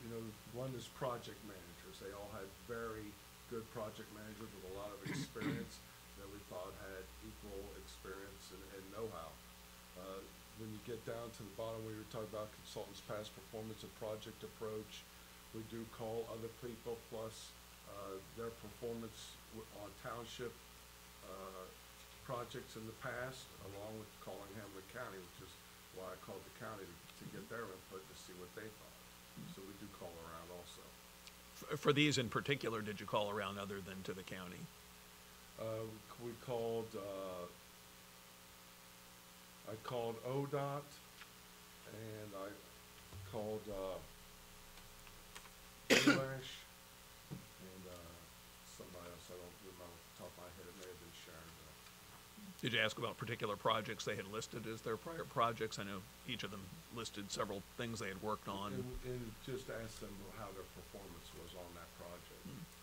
you know, one is project managers. They all had very good project managers with a lot of experience that we thought had equal experience and, and know-how. Uh, when you get down to the bottom, we were talking about consultants' past performance and project approach. We do call other people plus, uh, their performance on township, uh, projects in the past, along with calling Hamilton County, which is why I called the county to, to get their input to see what they thought. So we do call around also. For these in particular, did you call around other than to the county? Uh, we called, uh, I called ODOT and I called, uh, Alash and, uh, somebody else, I don't remember off the top of my head, it may have been Sharon, but Did you ask about particular projects they had listed as their prior projects? I know each of them listed several things they had worked on. And, and just ask them how their performance was on that project.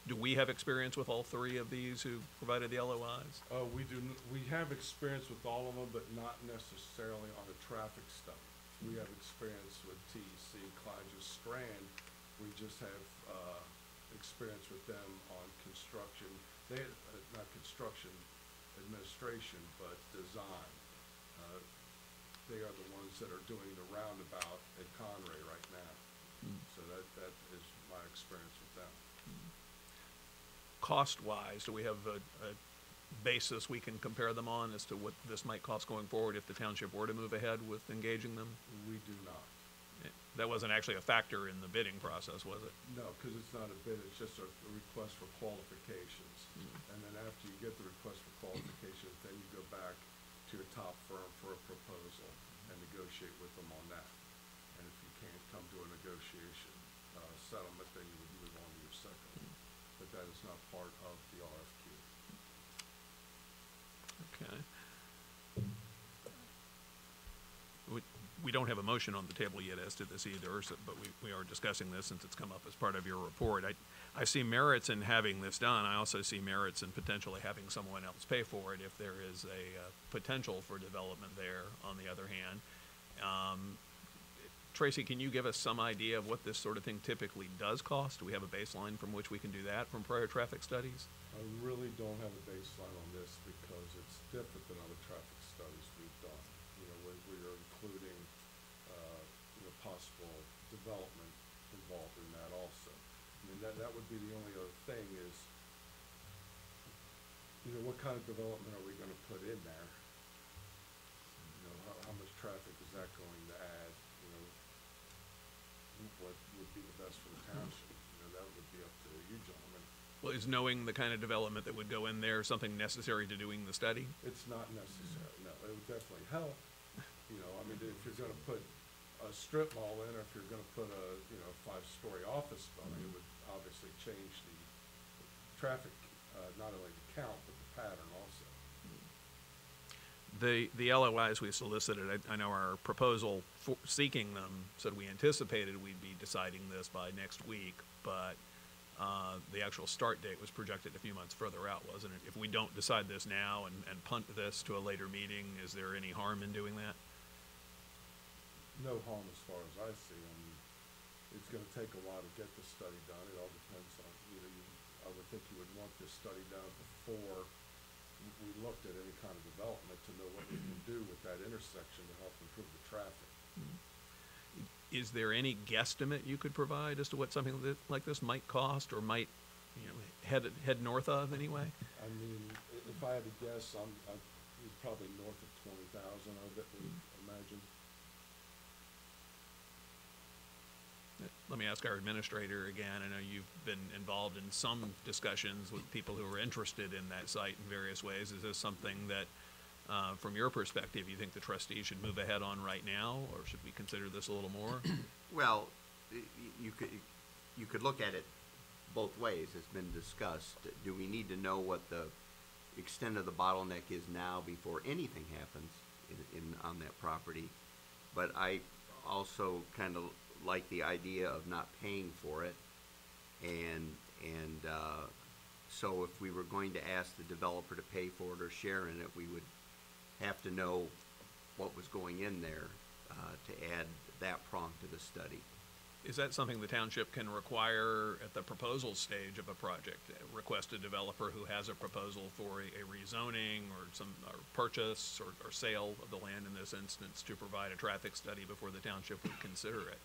Do we have experience with all three of these who provided the LOIs? Uh, we do, n- we have experience with all of them, but not necessarily on a traffic study. We have experience with TEC, Clyde Strand, we just have, uh, experience with them on construction. They, uh, not construction administration, but design. Uh, They are the ones that are doing the roundabout at Conray right now. So that, that is my experience with them. Cost-wise, do we have a, a basis we can compare them on as to what this might cost going forward if the township were to move ahead with engaging them? We do not. That wasn't actually a factor in the bidding process, was it? No, because it's not a bid, it's just a a request for qualifications. And then after you get the request for qualifications, then you go back to your top firm for a proposal and negotiate with them on that. And if you can't come to a negotiation uh, settlement, then you would move on to your second. But that is not part of the RFQ. Okay. We don't have a motion on the table yet as to this either, so, but we, we are discussing this since it's come up as part of your report. I, I see merits in having this done. I also see merits in potentially having someone else pay for it if there is a, uh, potential for development there, on the other hand. Um, Tracy, can you give us some idea of what this sort of thing typically does cost? Do we have a baseline from which we can do that from prior traffic studies? I really don't have a baseline on this because it's different than other traffic studies we've done. You know, where we are including, uh, you know, possible development involved in that also. I mean, that, that would be the only other thing is, you know, what kind of development are we gonna put in there? You know, how, how much traffic is that going to add, you know? What would be the best for the township, you know, that would be up to you gentlemen. Well, is knowing the kind of development that would go in there something necessary to doing the study? It's not necessary, no, it would definitely help, you know, I mean, if you're gonna put a strip mall in, or if you're gonna put a, you know, five-story office building, it would obviously change the traffic, uh, not only the count, but the pattern also. The, the LOIs we solicited, I, I know our proposal for seeking them said we anticipated we'd be deciding this by next week, but, uh, the actual start date was projected a few months further out, wasn't it? If we don't decide this now and, and punt this to a later meeting, is there any harm in doing that? No harm as far as I see, I mean, it's gonna take a while to get the study done, it all depends on, you know, you, I would think you would want this study done before we looked at any kind of development to know what we can do with that intersection to help improve the traffic. Mm-hmm. Is there any guesstimate you could provide as to what something that, like this might cost or might, you know, head, head north of anyway? I mean, if I had to guess, I'm, I'm probably north of twenty thousand, I would imagine. Let me ask our administrator again. I know you've been involved in some discussions with people who are interested in that site in various ways. Is this something that, uh, from your perspective, you think the trustees should move ahead on right now, or should we consider this a little more? Well, you could, you could look at it both ways, it's been discussed. Do we need to know what the extent of the bottleneck is now before anything happens in, in, on that property? But I also kind of like the idea of not paying for it. And, and, uh, so if we were going to ask the developer to pay for it or share in it, we would have to know what was going in there, uh, to add that prong to the study. Is that something the township can require at the proposal stage of a project? Request a developer who has a proposal for a, a rezoning or some, or purchase or, or sale of the land in this instance to provide a traffic study before the township would consider it?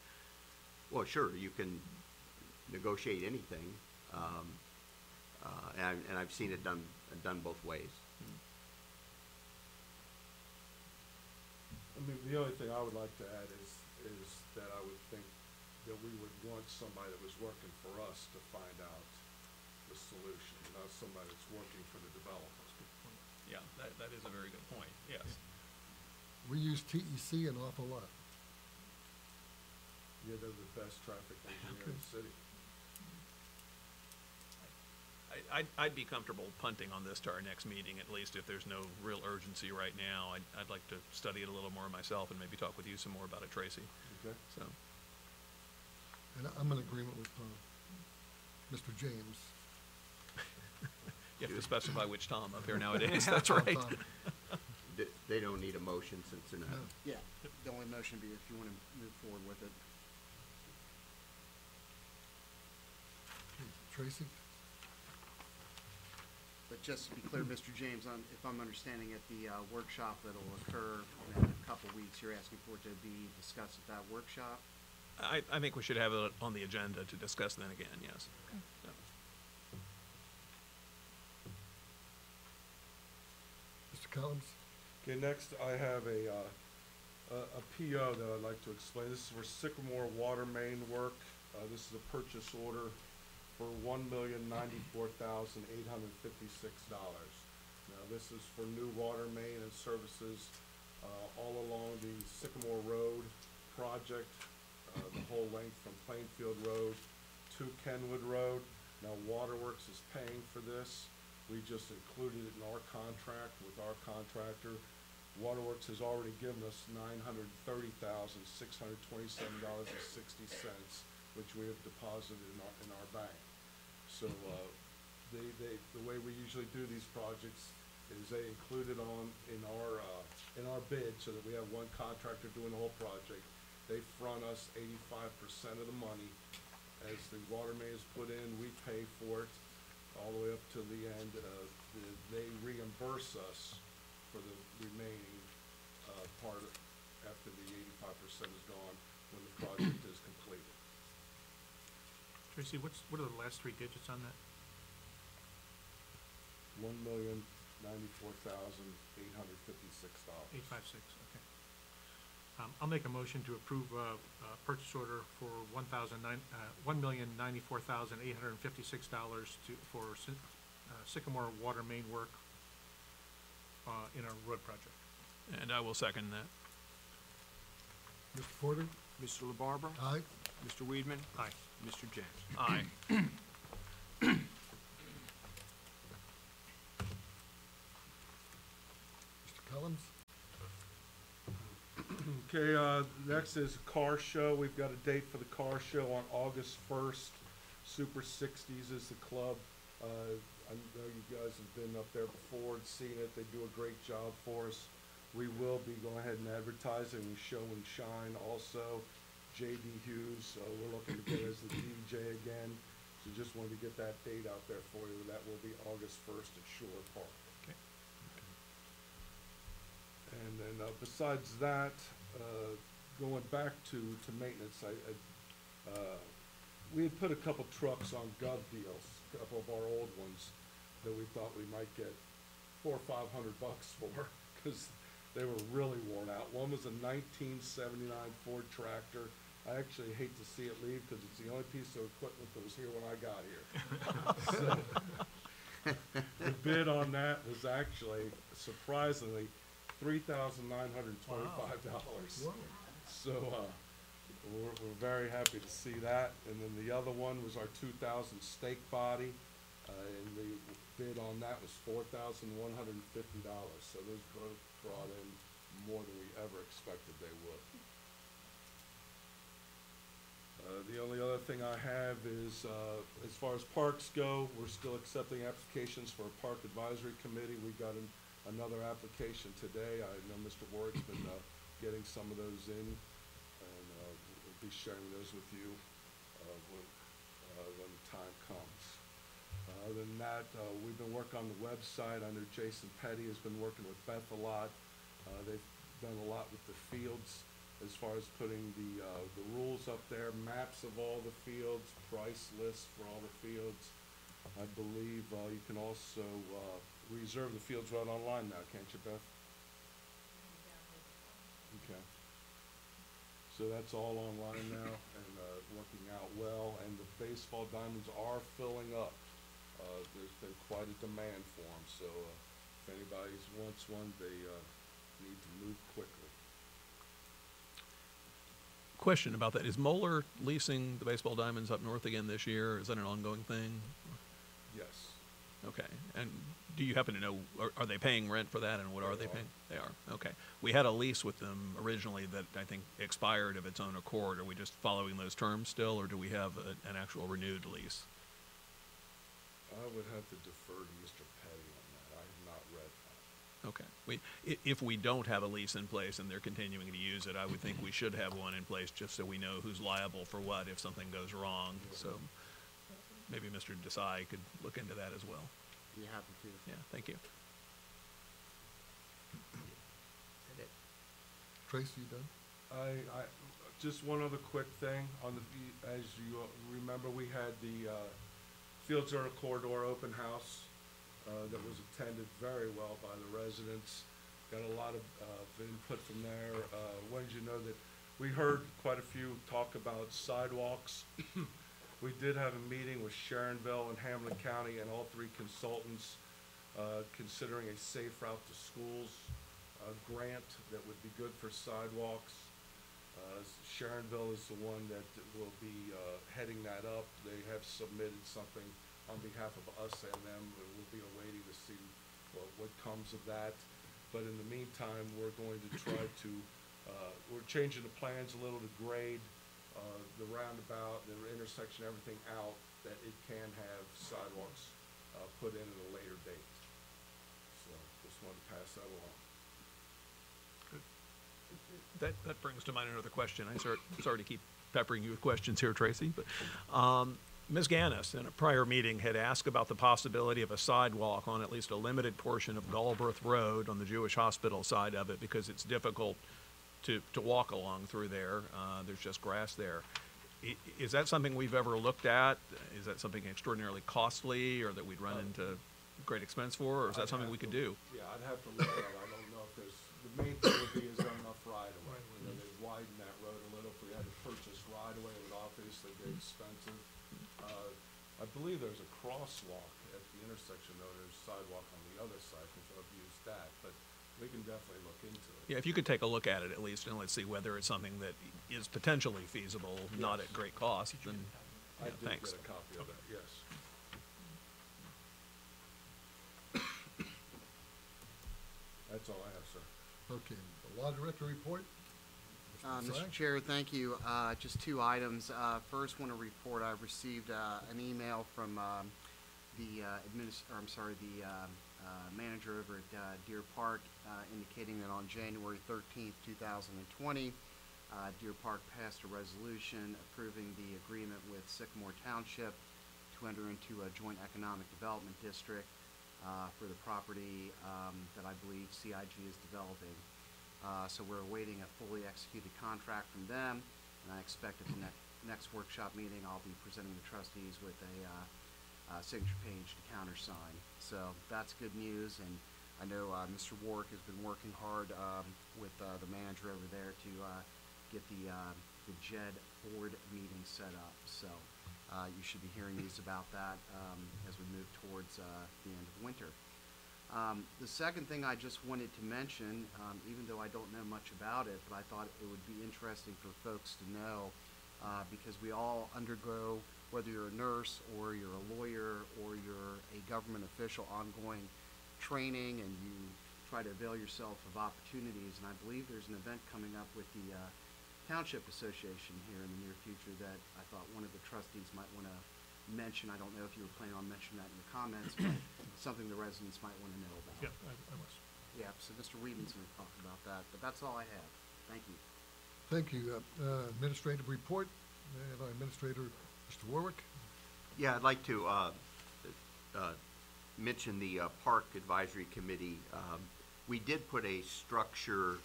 Well, sure, you can negotiate anything, um, uh, and, I- and I've seen it done, done both ways. I mean, the only thing I would like to add is, is that I would think that we would want somebody that was working for us to find out the solution, not somebody that's working for the developers. Yeah, that, that is a very good point, yes. We use TEC an awful lot. Yeah, they're the best traffic engineer in the city. I, I'd, I'd be comfortable punting on this to our next meeting, at least if there's no real urgency right now. I'd, I'd like to study it a little more myself and maybe talk with you some more about it, Tracy, Okay? so. And I- I'm in agreement with, uh, Mr. James. You have to specify which Tom up here nowadays, that's Tom, right. Tom. Th- They don't need a motion since they're not. No. Yeah, the only motion would be if you want to move forward with it. Tracy? But just to be clear, Mr. James, I'm- if I'm understanding it, the uh, workshop that'll occur in a couple weeks, you're asking for it to be discussed at that workshop? I, I think we should have it on the agenda to discuss then again, yes. Yeah. Mr. Collins? Okay, next I have a, uh, a, a PO that I'd like to explain. This is for Sycamore Water Main work. Uh, this is a purchase order for one million ninety-four thousand eight hundred fifty-six dollars. Now, this is for new water main and services, uh, all along the Sycamore Road project, uh, the whole length from Plainfield Road to Kenwood Road. Now, Waterworks is paying for this. We just included it in our contract with our contractor. Waterworks has already given us nine hundred thirty thousand, six hundred twenty-seven dollars and sixty cents, which we have deposited in our, in our bank. So, uh, they, they, the way we usually do these projects is they include it on, in our, uh, in our bid, so that we have one contractor doing the whole project. They front us eighty-five percent of the money. As the water main is put in, we pay for it all the way up to the end. Uh, the- they reimburse us for the remaining, uh, part after the eighty-five percent is gone, when the project is. Tracy, what's, what are the last three digits on that? One million ninety-four thousand eight hundred fifty-six dollars. Eight five six, okay. Um, I'll make a motion to approve, uh, uh, purchase order for one thousand nine, uh, one million ninety-four thousand eight hundred and fifty-six dollars to, for Sy- uh, Sycamore Water Main work, uh, in our road project. And I will second that. Mr. Porter? Mr. LaBarbera? Aye. Mr. Weidman? Aye. Mr. James? Aye. Mr. Collins? Okay, uh, next is car show. We've got a date for the car show on August first. Super Sixties is the club. Uh, I know you guys have been up there before and seen it. They do a great job for us. We will be going ahead and advertising and show and shine also. JD Hughes, uh, we're looking to get as the DJ again. So just wanted to get that date out there for you. That will be August first at Shore Park. Okay. And then, uh, besides that, uh, going back to, to maintenance, I, I, uh, we had put a couple trucks on gov deals, a couple of our old ones, that we thought we might get four or five hundred bucks for, cause they were really worn out. One was a nineteen seventy-nine Ford tractor. I actually hate to see it leave, cause it's the only piece of equipment that was here when I got here. So, The bid on that was actually surprisingly three thousand nine hundred twenty-five dollars. So, uh, we're, we're very happy to see that. And then the other one was our two thousand stake body. Uh, and the bid on that was four thousand one hundred fifty dollars. So those both brought in more than we ever expected they would. Uh, the only other thing I have is, uh, as far as parks go, we're still accepting applications for a park advisory committee. We got an, another application today. I know Mr. Warrick's been, uh, getting some of those in, and, uh, we'll be sharing those with you, uh, when, uh, when the time comes. Other than that, uh, we've been working on the website. I know Jason Petty has been working with Beth a lot. Uh, they've done a lot with the fields as far as putting the, uh, the rules up there, maps of all the fields, price lists for all the fields. I believe, uh, you can also, uh, reserve the fields right online now, can't you, Beth? Okay. So that's all online now and, uh, working out well, and the baseball diamonds are filling up. Uh, there's been quite a demand for them, so, uh, if anybody wants one, they, uh, need to move quickly. Question about that. Is Moeller leasing the baseball diamonds up north again this year? Is that an ongoing thing? Yes. Okay. And do you happen to know, are, are they paying rent for that and what are They they are. paying? They are. Okay. We had a lease with them originally that I think expired of its own accord. Are we just following those terms still or do we have a, an actual renewed lease? I would have to defer to Mr. Petty on that. I have not read that. Okay. We, i- if we don't have a lease in place and they're continuing to use it, I would think we should have one in place just so we know who's liable for what if something goes wrong. So maybe Mr. Desai could look into that as well. Be happy to. Yeah, thank you. Tracy, you done? I, I, just one other quick thing on the, as you remember, we had the, uh, Fields Zone Corridor open house, uh, that was attended very well by the residents. got a lot of, uh, input from there. Uh, wanted you know that we heard quite a few talk about sidewalks. We did have a meeting with Sharonville and Hamilton County and all three consultants, uh, considering a safe route to schools, grant that would be good for sidewalks. Uh, Sharonville is the one that will be, uh, heading that up. They have submitted something on behalf of us and them, we'll be awaiting to see what, what comes of that. But in the meantime, we're going to try to, uh, we're changing the plans a little to grade, uh, the roundabout, the intersection, everything out, that it can have sidewalks, uh, put in at a later date. So, just wanted to pass that along. That, that brings to mind another question. I sorry, sorry to keep peppering you with questions here, Tracy, but, um, Ms. Ganis, in a prior meeting, had asked about the possibility of a sidewalk on at least a limited portion of Galbraith Road on the Jewish hospital side of it, because it's difficult to, to walk along through there. Uh, there's just grass there. I- Is that something we've ever looked at? Is that something extraordinarily costly, or that we'd run into great expense for, or is that something we could do? Yeah, I'd have to look at it, I don't know if there's, the main thing would be is there enough right of way? You know, they widen that road a little, if we had to purchase right of way, it would obviously be expensive. Uh, I believe there's a crosswalk at the intersection, though, there's sidewalk on the other side, which I've used that, but we can definitely look into it. Yeah, if you could take a look at it at least, and let's see whether it's something that is potentially feasible, not at great cost, then, I yeah, did thanks. get a copy of that, yes. That's all I have, sir. Okay, the law director report? Uh, Mr. Desai? Chair, thank you. Uh, Just two items. Uh, First, want to report, I received uh, an email from um, the uh, adminis, or I'm sorry, the um, uh, manager over at uh, Deer Park uh, indicating that on January thirteenth, two thousand and twenty, uh, Deer Park passed a resolution approving the agreement with Sycamore Township to enter into a joint economic development district uh, for the property um, that I believe CIG is developing. Uh, so we're awaiting a fully executed contract from them, and I expect at the next, next workshop meeting, I'll be presenting the trustees with a, uh, uh, signature page to countersign. So that's good news, and I know, uh, Mr. Warrick has been working hard, um, with, uh, the manager over there to, uh, get the, the JED board meeting set up, so, you should be hearing news about that, um, as we move towards, the end of winter. Um, the second thing I just wanted to mention, um, even though I don't know much about it, but I thought it would be interesting for folks to know, uh, because we all undergo, whether you're a nurse or you're a lawyer or you're a government official, ongoing training and you try to avail yourself of opportunities. And I believe there's an event coming up with the, uh, Township Association here in the near future that I thought one of the trustees might want to mention. I don't know if you were planning on mentioning that in your comments, but something the residents might want to know about. Yeah, I, I was. Yeah, so Mr. Weidman's going to talk about that, but that's all I have. Thank you. Thank you. Uh, uh, Administrative report, and our administrator, Mr. Warrick. Yeah, I'd like to uh, uh, mention the uh, Park Advisory Committee. Um, We did put a structure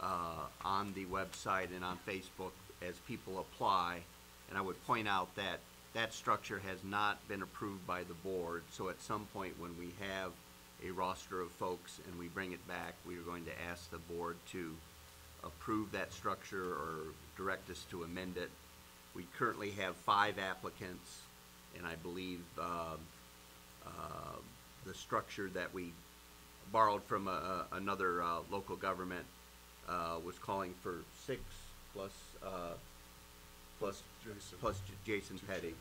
uh, on the website and on Facebook as people apply. And I would point out that that structure has not been approved by the board. So at some point, when we have a roster of folks and we bring it back, we are going to ask the board to approve that structure or direct us to amend it. We currently have five applicants, and I believe um, uh, the structure that we borrowed from a- a- another uh, local government uh, was calling for six plus, uh, plus, Jason. plus J- Jason Petty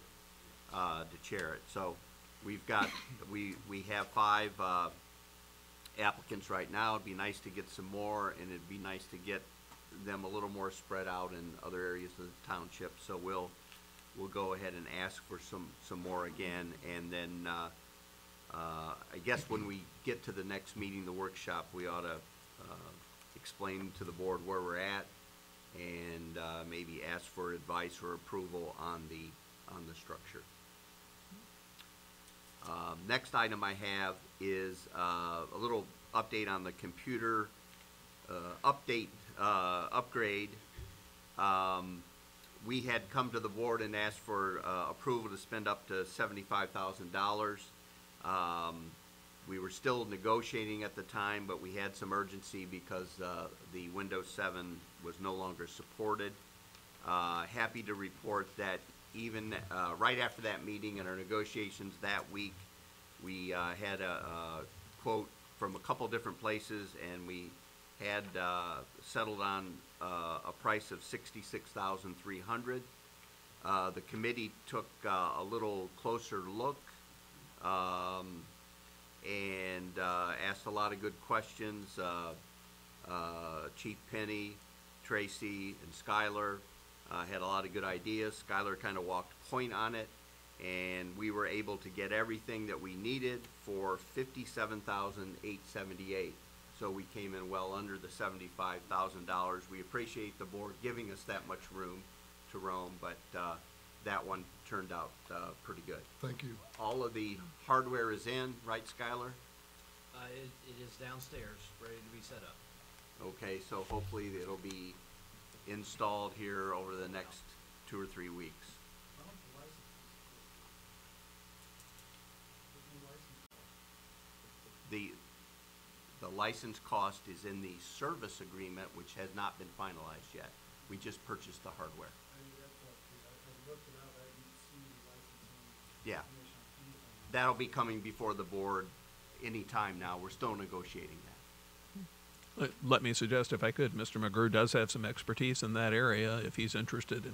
uh, to chair it. So we've got, we, we have five uh, applicants right now. It'd be nice to get some more, and it'd be nice to get them a little more spread out in other areas of the township. So we'll, we'll go ahead and ask for some, some more again, and then, uh, uh, I guess when we get to the next meeting, the workshop, we ought to, uh, explain to the board where we're at, and, uh, maybe ask for advice or approval on the, on the structure. Um, next item I have is, uh, a little update on the computer, uh, update, uh, upgrade. Um, we had come to the board and asked for, uh, approval to spend up to seventy-five thousand dollars. Um, we were still negotiating at the time, but we had some urgency because, uh, the Windows seven was no longer supported. Uh, happy to report that even, uh, right after that meeting and our negotiations that week, we, uh, had a, a quote from a couple different places and we had, uh, settled on, uh, a price of sixty-six thousand three hundred. Uh, the committee took, a little closer look, um, and, uh, asked a lot of good questions. Uh, uh, Chief Penny, Tracy, and Skylar, uh, had a lot of good ideas. Skylar kind of walked point on it, and we were able to get everything that we needed for fifty-seven thousand eight seventy-eight. So we came in well under the seventy-five thousand dollars. We appreciate the board giving us that much room to roam, but, uh, that one turned out, uh, pretty good. Thank you. All of the hardware is in, right, Skylar? Uh, it, it is downstairs, ready to be set up. Okay, so hopefully it'll be installed here over the next two or three weeks. The, the license cost is in the service agreement, which has not been finalized yet. We just purchased the hardware. Yeah. That'll be coming before the board anytime now. We're still negotiating that. Let- Let me suggest, if I could, Mr. McGurr does have some expertise in that area. If he's interested in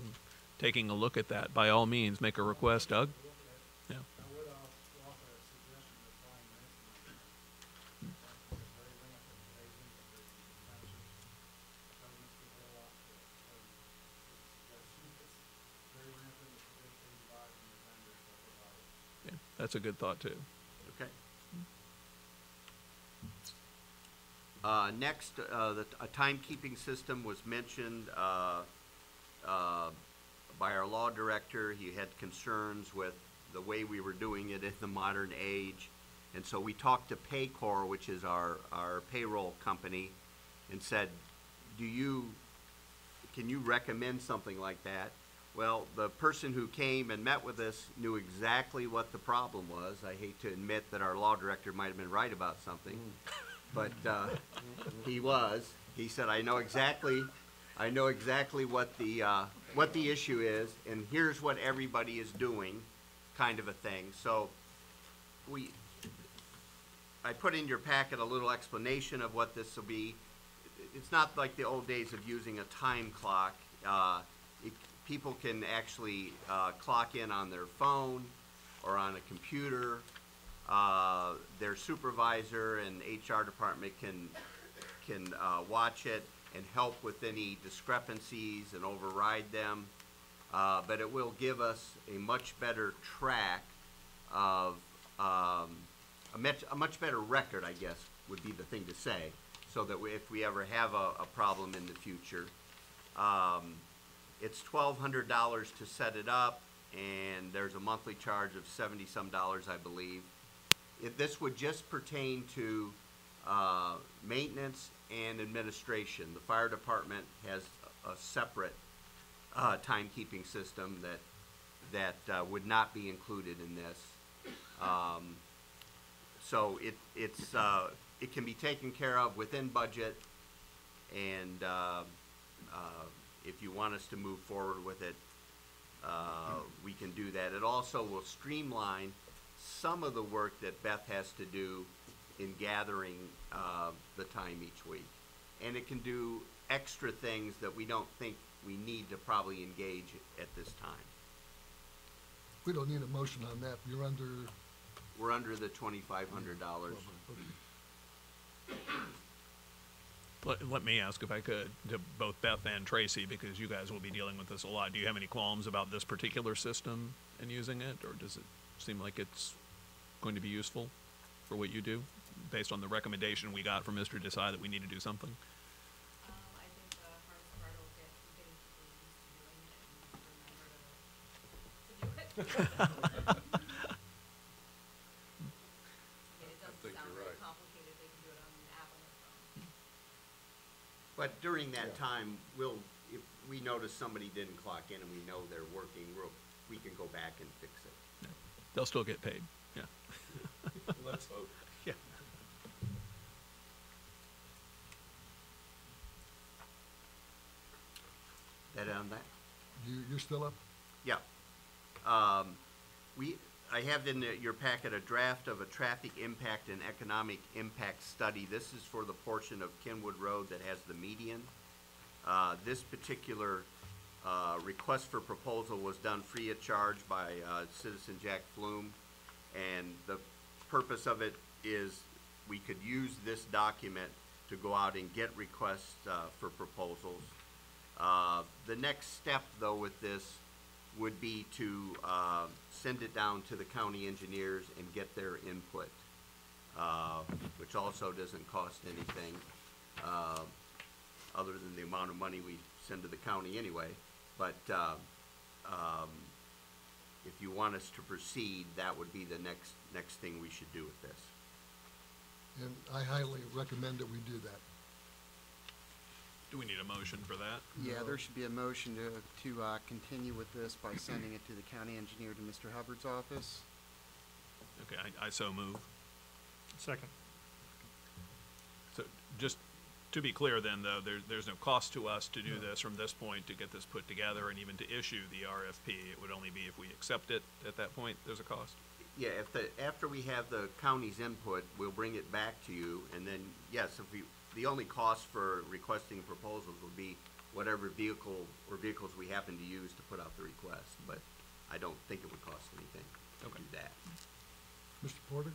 taking a look at that, by all means, make a request, Doug. Yeah. Yeah, That's a good thought, too. Okay. Uh, next, uh, the, a timekeeping system was mentioned, uh, uh, by our law director. He had concerns with the way we were doing it in the modern age. And so we talked to Paycor, which is our, our payroll company, and said, do you, can you recommend something like that? Well, the person who came and met with us knew exactly what the problem was. I hate to admit that our law director might have been right about something, but, uh, he was. He said, I know exactly, I know exactly what the, uh, what the issue is, and here's what everybody is doing, kind of a thing. So, we, I put in your packet a little explanation of what this will be. It's not like the old days of using a time clock. Uh, it, people can actually, uh, clock in on their phone or on a computer. Uh, their supervisor and HR department can, can, uh, watch it and help with any discrepancies and override them. Uh, but it will give us a much better track of, um, a much, a much better record, I guess, would be the thing to say, so that we, if we ever have a, a problem in the future. Um, it's twelve hundred dollars to set it up, and there's a monthly charge of seventy-some dollars, I believe. This would just pertain to, uh, maintenance and administration. The fire department has a a separate, uh, timekeeping system that, that, uh, would not be included in this. Um, so it, it's, uh, it can be taken care of within budget, and, uh, uh, if you want us to move forward with it, uh, we can do that. It also will streamline some of the work that Beth has to do in gathering, uh, the time each week. And it can do extra things that we don't think we need to probably engage at this time. We don't need a motion on that. You're under, We're under the twenty-five hundred dollars. Let, let me ask if I could, to both Beth and Tracy, because you guys will be dealing with this a lot. Do you have any qualms about this particular system and using it, or does it seem like it's going to be useful for what you do, based on the recommendation we got from Mr. Desai that we need to do something? think But during that Yeah. time, we'll, if we notice somebody didn't clock in and we know they're working, we'll, we can go back and fix it. They'll still get paid. Yeah. Let's hope. Yeah. That on that? You, you're still up? Yeah. Um, we, I have in your packet a draft of a traffic impact and economic impact study. This is for the portion of Kenwood Road that has the median. Uh, this particular, uh, request for proposal was done free of charge by, uh, citizen Jack Flume. And the purpose of it is we could use this document to go out and get requests, uh, for proposals. Uh, The next step, though, with this would be to uh, send it down to the county engineers and get their input, uh, which also doesn't cost anything, uh, other than the amount of money we send to the county anyway. But uh, um, if you want us to proceed, that would be the next, next thing we should do with this. And I highly recommend that we do that. Do we need a motion for that? Yeah, there should be a motion to, to, uh, continue with this by sending it to the county engineer to Mr. Hubbard's office. Okay, I, I so move. Second. So just to be clear then, though, there, there's no cost to us to do this from this point, to get this put together and even to issue the RFP. It would only be if we accept it at that point, there's a cost? Yeah, if the, after we have the county's input, we'll bring it back to you, and then, yes, if we, the only cost for requesting proposals would be whatever vehicle or vehicles we happen to use to put out the request, but I don't think it would cost anything to Okay. do that. Mr. Porter?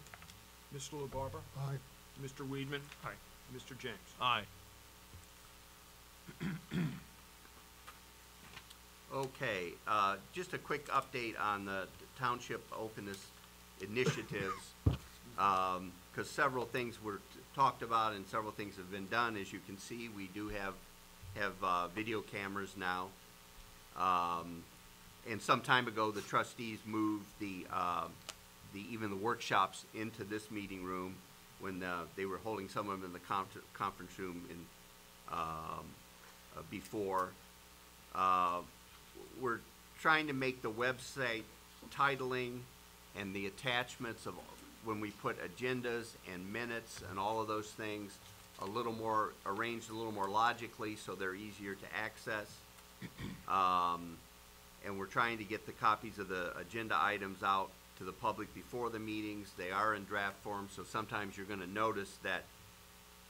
Mr. LaBarbera? Aye. Mr. Weidman? Aye. Mr. James? Aye. Okay, uh, just a quick update on the township openness initiatives. Um 'cause cause several things were t- talked about and several things have been done. As you can see, we do have, have, uh, video cameras now. Um, and some time ago, the trustees moved the, uh, the, even the workshops into this meeting room when, uh, they were holding some of them in the confer- conference room in, um, uh, before. Uh, we're trying to make the website titling and the attachments of, when we put agendas and minutes and all of those things, a little more, arranged a little more logically, so they're easier to access. Um, and we're trying to get the copies of the agenda items out to the public before the meetings. They are in draft form, so sometimes you're gonna notice that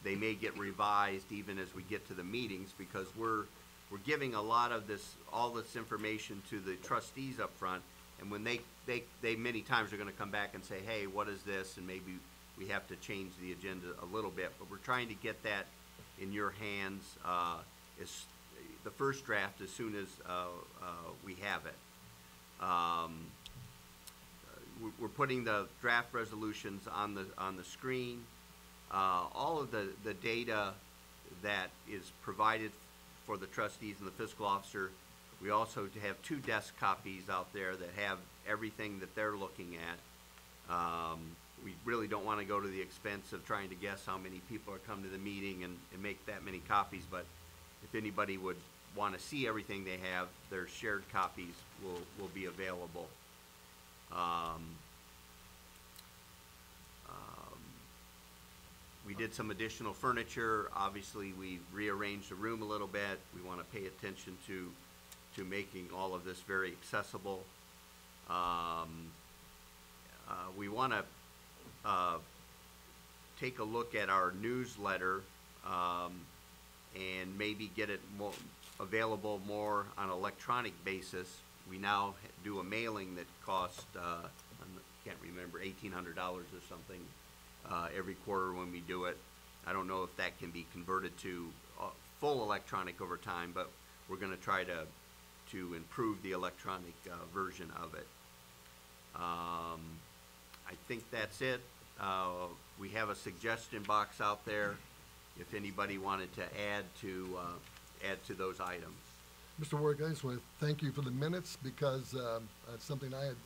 they may get revised even as we get to the meetings, because we're, we're giving a lot of this, all this information to the trustees up front, and when they, they, they many times are gonna come back and say, hey, what is this, and maybe we have to change the agenda a little bit, but we're trying to get that in your hands, uh, as, the first draft as soon as, uh, uh, we have it. Um, we're, we're putting the draft resolutions on the, on the screen. Uh, all of the, the data that is provided for the trustees and the fiscal officer, we also have two desk copies out there that have everything that they're looking at. Um, we really don't wanna go to the expense of trying to guess how many people are coming to the meeting and, and make that many copies, but if anybody would wanna see everything they have, their shared copies will, will be available. Um, um, we did some additional furniture, obviously, we rearranged the room a little bit, we wanna pay attention to, to making all of this very accessible. Um, uh, we wanna, uh, take a look at our newsletter, um, and maybe get it more, available more on electronic basis. We now do a mailing that costs, uh, I can't remember, eighteen hundred dollars or something, uh, every quarter when we do it. I don't know if that can be converted to, uh, full electronic over time, but we're gonna try to, to improve the electronic, uh, version of it. Um, I think that's it. Uh, we have a suggestion box out there if anybody wanted to add to, uh, add to those items. Mr. Warrick, I just want to thank you for the minutes because um, something I had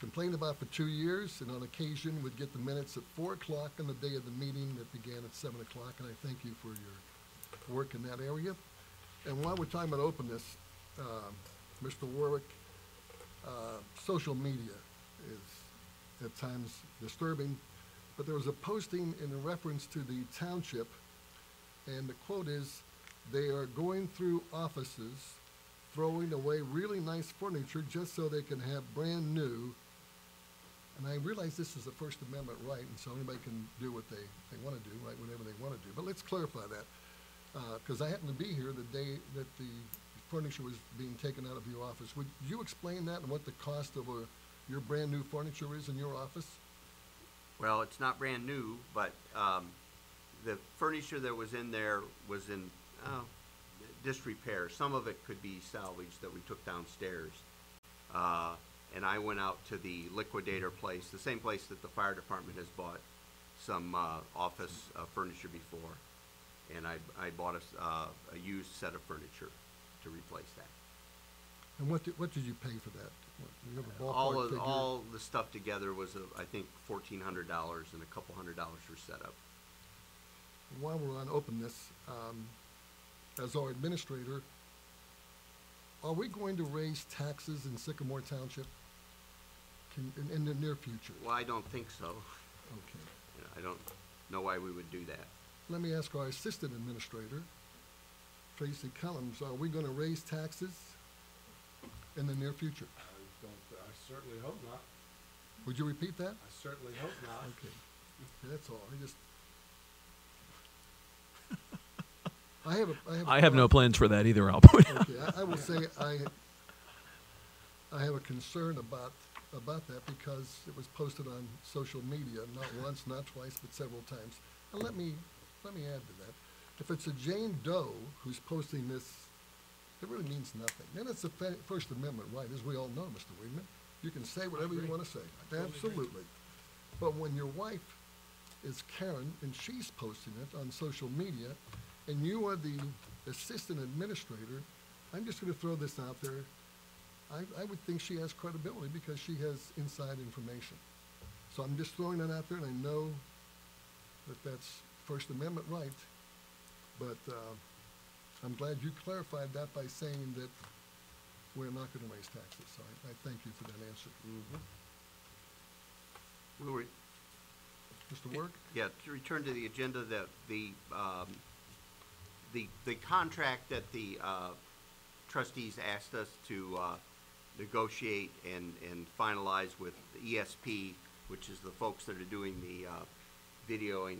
complained about for two years and on occasion would get the minutes at four o'clock on the day of the meeting that began at seven o'clock. And I thank you for your work in that area. And while we're talking about openness, um, Mr. Warrick, uh, social media is at times disturbing, but there was a posting in reference to the township, and the quote is, they are going through offices, throwing away really nice furniture just so they can have brand new. And I realize this is a First Amendment right, and so anybody can do what they, they want to do, right, whatever they want to do. But let's clarify that, because I happened to be here the day that the furniture was being taken out of your office. Would you explain that and what the cost of a, your brand-new furniture is in your office? Well, it's not brand new, but, um, the furniture that was in there was in, uh, disrepair. Some of it could be salvaged that we took downstairs. Uh, and I went out to the liquidator place, the same place that the fire department has bought some, uh, office, uh, furniture before. And I, I bought a, uh, a used set of furniture to replace that. And what did, what did you pay for that? What- You have a All of, figure? all the stuff together was, uh, I think, fourteen hundred dollars and a couple hundred dollars for setup. While we're on openness, um, as our administrator, are we going to raise taxes in Sycamore Township? Can, in, in the near future? Well, I don't think so. Okay. You know, I don't know why we would do that. Let me ask our assistant administrator, Tracy Kellums, are we gonna raise taxes in the near future? I don't, I certainly hope not. Would you repeat that? I certainly hope not. Okay, that's all, I just. I have a, I have. a I have no plans for that either, I'll point out. Okay, I, I will say I, I have a concern about, about that because it was posted on social media, not once, not twice, but several times. And let me, let me add to that. If it's a Jane Doe who's posting this, it really means nothing. Then it's a fa- First Amendment right, as we all know, Mr. Weidman. You can say whatever you wanna say, absolutely. But when your wife is Karen and she's posting it on social media, and you are the assistant administrator, I'm just gonna throw this out there. I, I would think she has credibility because she has inside information. So I'm just throwing that out there, and I know that that's First Amendment right. But, uh, I'm glad you clarified that by saying that we're not gonna raise taxes, so I, I thank you for that answer. We'll re- Mr. Work? Yeah, to return to the agenda, the, the, um, the, the contract that the, uh, trustees asked us to, uh, negotiate and, and finalize with ESP, which is the folks that are doing the, uh, videoing,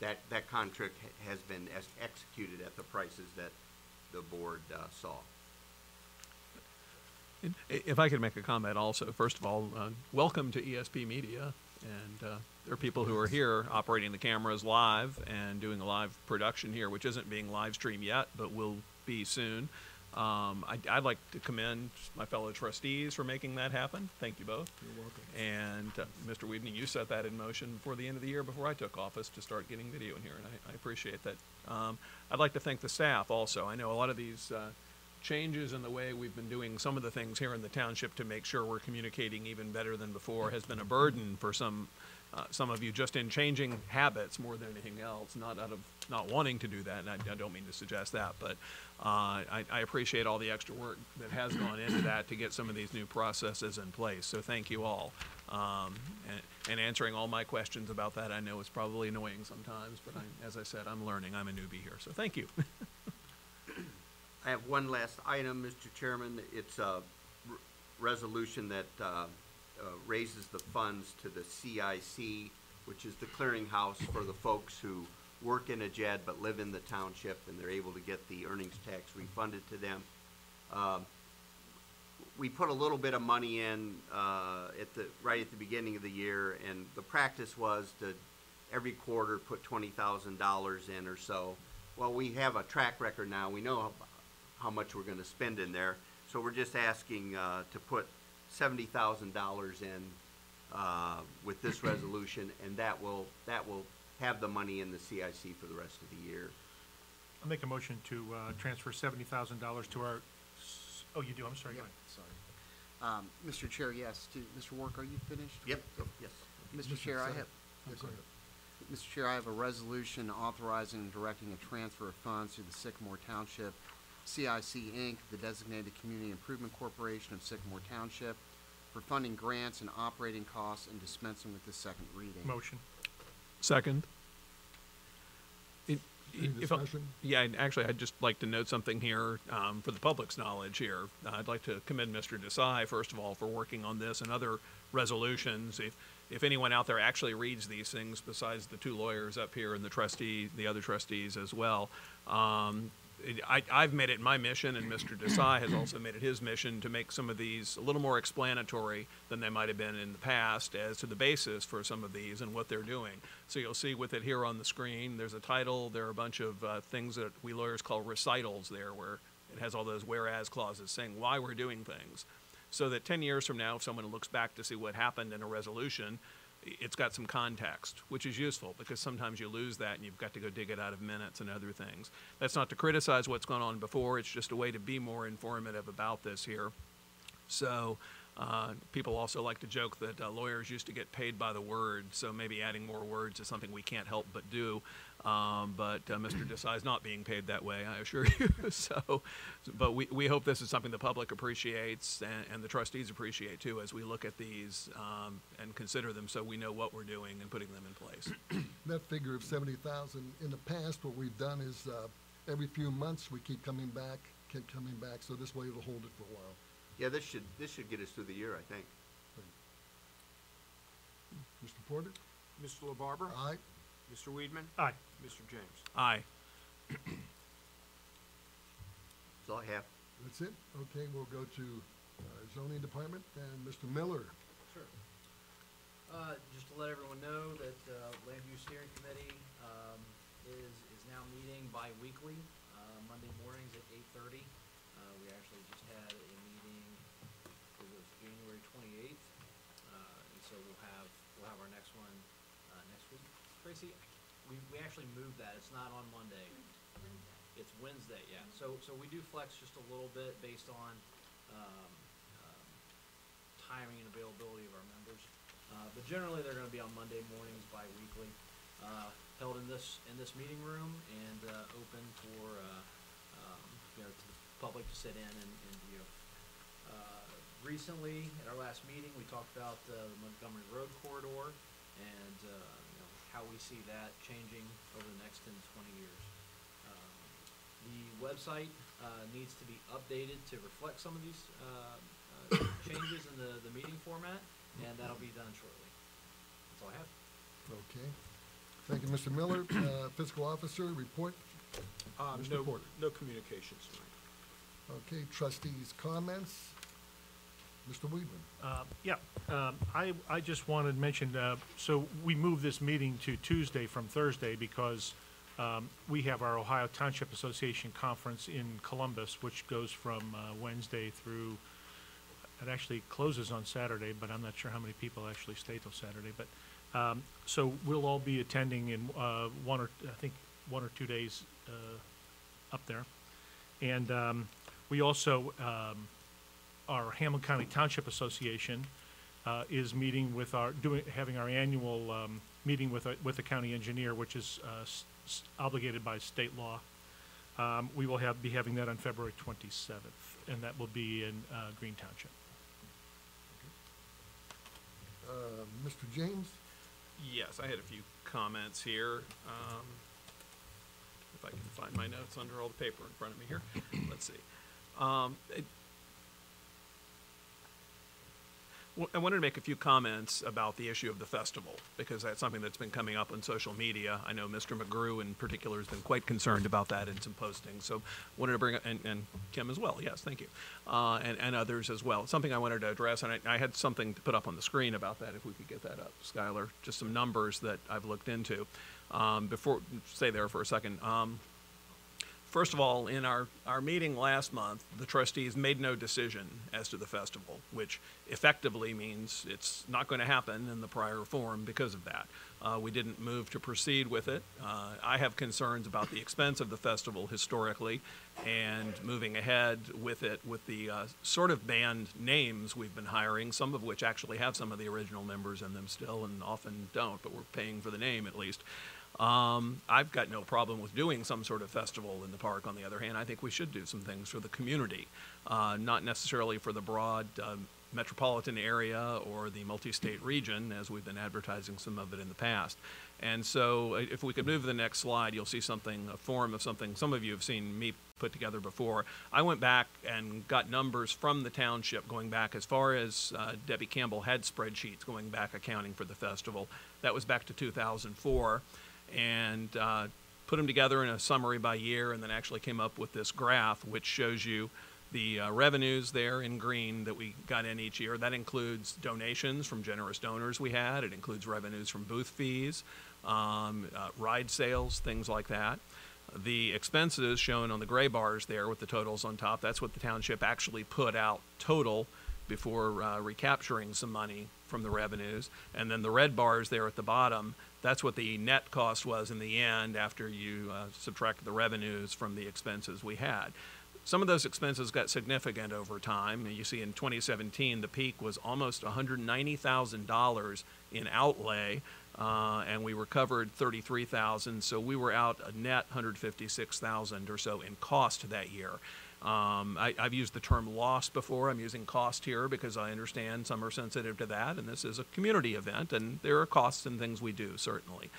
that, that contract ha- has been ex- executed at the prices that the board, uh, saw. If I could make a comment also, first of all, uh, welcome to ESP Media. And uh, there are people who are here operating the cameras live and doing a live production here, which isn't being live streamed yet, but will be soon. Um, I'd, I'd like to commend my fellow trustees for making that happen. Thank you both. You're welcome. And uh, Mr. Weidman, you set that in motion before the end of the year, before I took office, to start getting video in here, and I, I appreciate that. Um, I'd like to thank the staff also. I know a lot of these uh, changes in the way we've been doing some of the things here in the township to make sure we're communicating even better than before has been a burden for some, uh, some of you, just in changing habits more than anything else, not out of not wanting to do that, and I, I don't mean to suggest that, but uh, I, I appreciate all the extra work that has gone into that to get some of these new processes in place. So thank you all. Um, and, and answering all my questions about that, I know it's probably annoying sometimes, but I, as I said, I'm learning. I'm a newbie here, so thank you. I have one last item, Mr. Chairman. It's a resolution that uh, uh, raises the funds to the CIC, which is the clearinghouse for the folks who work in a JED but live in the township, and they're able to get the earnings tax refunded to them. Um, We put a little bit of money in uh, at the, right at the beginning of the year, and the practice was to every quarter put twenty thousand dollars in or so. Well, we have a track record now. We know how, much we're gonna spend in there. So we're just asking, uh, to put seventy thousand dollars in, uh, with this resolution, and that will, that will have the money in the CIC for the rest of the year. I'll make a motion to, uh, transfer seventy thousand dollars to our, s- oh, you do, I'm sorry, go ahead. Sorry. Um, Mr. Chair, yes, to, Mr. Work, are you finished? Yep, yes. Mr. Chair, I have, Yeah, go ahead. Mr. Chair, I have a resolution authorizing and directing a transfer of funds to the Sycamore Township CIC Inc., the designated Community Improvement Corporation of Sycamore Township, for funding grants and operating costs and dispensing with the second reading. Motion. Second. It- Any If I- discussion? Yeah, and actually, I'd just like to note something here um, for the public's knowledge here. Uh, I'd like to commend Mr. Desai, first of all, for working on this and other resolutions. If, if anyone out there actually reads these things, besides the two lawyers up here and the trustee, the other trustees as well, um, I, I've made it my mission, and Mr. Desai has also made it his mission to make some of these a little more explanatory than they might have been in the past as to the basis for some of these and what they're doing. So you'll see with it here on the screen, there's a title, there are a bunch of uh, things that we lawyers call recitals there, where it has all those whereas clauses saying why we're doing things. So that 10 years from now, if someone looks back to see what happened in a resolution, it's got some context, which is useful because sometimes you lose that and you've got to go dig it out of minutes and other things. That's not to criticize what's gone on before, it's just a way to be more informative about this here. So, uh, people also like to joke that uh, lawyers used to get paid by the word, so maybe adding more words is something we can't help but do. Um, but uh, Mr. Desai is not being paid that way, I assure you. so, but we, we hope this is something the public appreciates and, and the trustees appreciate too as we look at these um, and consider them so we know what we're doing and putting them in place. That figure of seventy thousand, in the past, what we've done is, uh, every few months, we keep coming back, keep coming back, so this way it'll hold it for a while. Yeah, this should, this should get us through the year, I think. Mr. Porter? Mr. LaBarbera? Aye. Mr. Weidman? Aye. Mr. James? Aye. That's all I have. That's it? Okay, we'll go to uh, zoning department and Mr. Miller. Sure. Uh, just to let everyone know that, uh, Land Use Steering Committee, um, is, is now meeting bi-weekly, uh, Monday mornings at eight thirty. Uh, we actually just had a meeting, it was January twenty-eighth, uh, and so we'll have, we'll have our next one, uh, next week. Tracy, we, we actually moved that, it's not on Monday. It's Wednesday, yeah. So, so we do flex just a little bit based on, um, um, timing and availability of our members. Uh, but generally, they're gonna be on Monday mornings bi-weekly, uh, held in this, in this meeting room and, uh, open for, uh, um, you know, to the public to sit in and, and view. Uh, recently, at our last meeting, we talked about, uh, the Montgomery Road corridor and, uh, how we see that changing over the next ten to twenty years. Um, The website, uh, needs to be updated to reflect some of these, uh, uh, changes in the, the meeting format, and that'll be done shortly. That's all I have. Okay. Thank you, Mr. Miller. Uh, Fiscal officer, report. Um, Mr. no, Porter. no communications tonight. Okay, trustees' comments. Mr. Weidman. Uh, Yeah, um, I, I just wanted to mention, uh, so we moved this meeting to Tuesday from Thursday because um, we have our Ohio Township Association Conference in Columbus, which goes from uh, Wednesday through, it actually closes on Saturday, but I'm not sure how many people actually stay till Saturday. But, um, so we'll all be attending in uh, one or, I think, one or two days uh, up there. And um, we also, um, our Hamilton County Township Association uh, is meeting with our, doing, having our annual um, meeting with, a- with the county engineer, which is uh, s- s- obligated by state law. Um, We will have, be having that on February 27th, and that will be in uh, Green Township. Uh, Mr. James? Yes, I had a few comments here. Um, if I can find my notes under all the paper in front of me here. Let's see. Um, it- I wanted to make a few comments about the issue of the festival, because that's something that's been coming up on social media. I know Mr. McGrew in particular has been quite concerned about that in some postings, so wanted to bring, up, and, and Kim as well, yes, thank you. Uh, and, and others as well. Something I wanted to address, and I, I had something to put up on the screen about that, if we could get that up, Skylar, just some numbers that I've looked into. Um, before, stay there for a second. Um, First of all, in our, our meeting last month, the trustees made no decision as to the festival, which effectively means it's not going to happen in the prior form because of that. Uh, we didn't move to proceed with it. Uh, I have concerns about the expense of the festival historically and moving ahead with it with the uh, sort of band names we've been hiring, some of which actually have some of the original members in them still and often don't, but we're paying for the name at least. Um, I've got no problem with doing some sort of festival in the park. On the other hand, I think we should do some things for the community, uh, not necessarily for the broad um, metropolitan area or the multi-state region, as we've been advertising some of it in the past. And so uh, if we could move to the next slide, you'll see something, a form of something some of you have seen me put together before. I went back and got numbers from the township going back as far as uh, Debbie Campbell had spreadsheets going back accounting for the festival. That was back to 2004. And uh, put them together in a summary by year and then actually came up with this graph which shows you the uh, revenues there in green that we got in each year. That includes donations from generous donors we had. It includes revenues from booth fees, um, uh, ride sales, things like that. The expenses shown on the gray bars there with the totals on top, that's what the township actually put out total before uh, recapturing some money from the revenues. And then the red bars there at the bottom, that's what the net cost was in the end after you uh, subtracted the revenues from the expenses we had. Some of those expenses got significant over time. You see, in 2017, the peak was almost $190,000 in outlay, uh, and we recovered 33,000, So we were out a net 156,000 or so in cost that year. Um, I, have used the term loss before. I'm using cost here because I understand some are sensitive to that, and this is a community event, and there are costs and things we do certainly.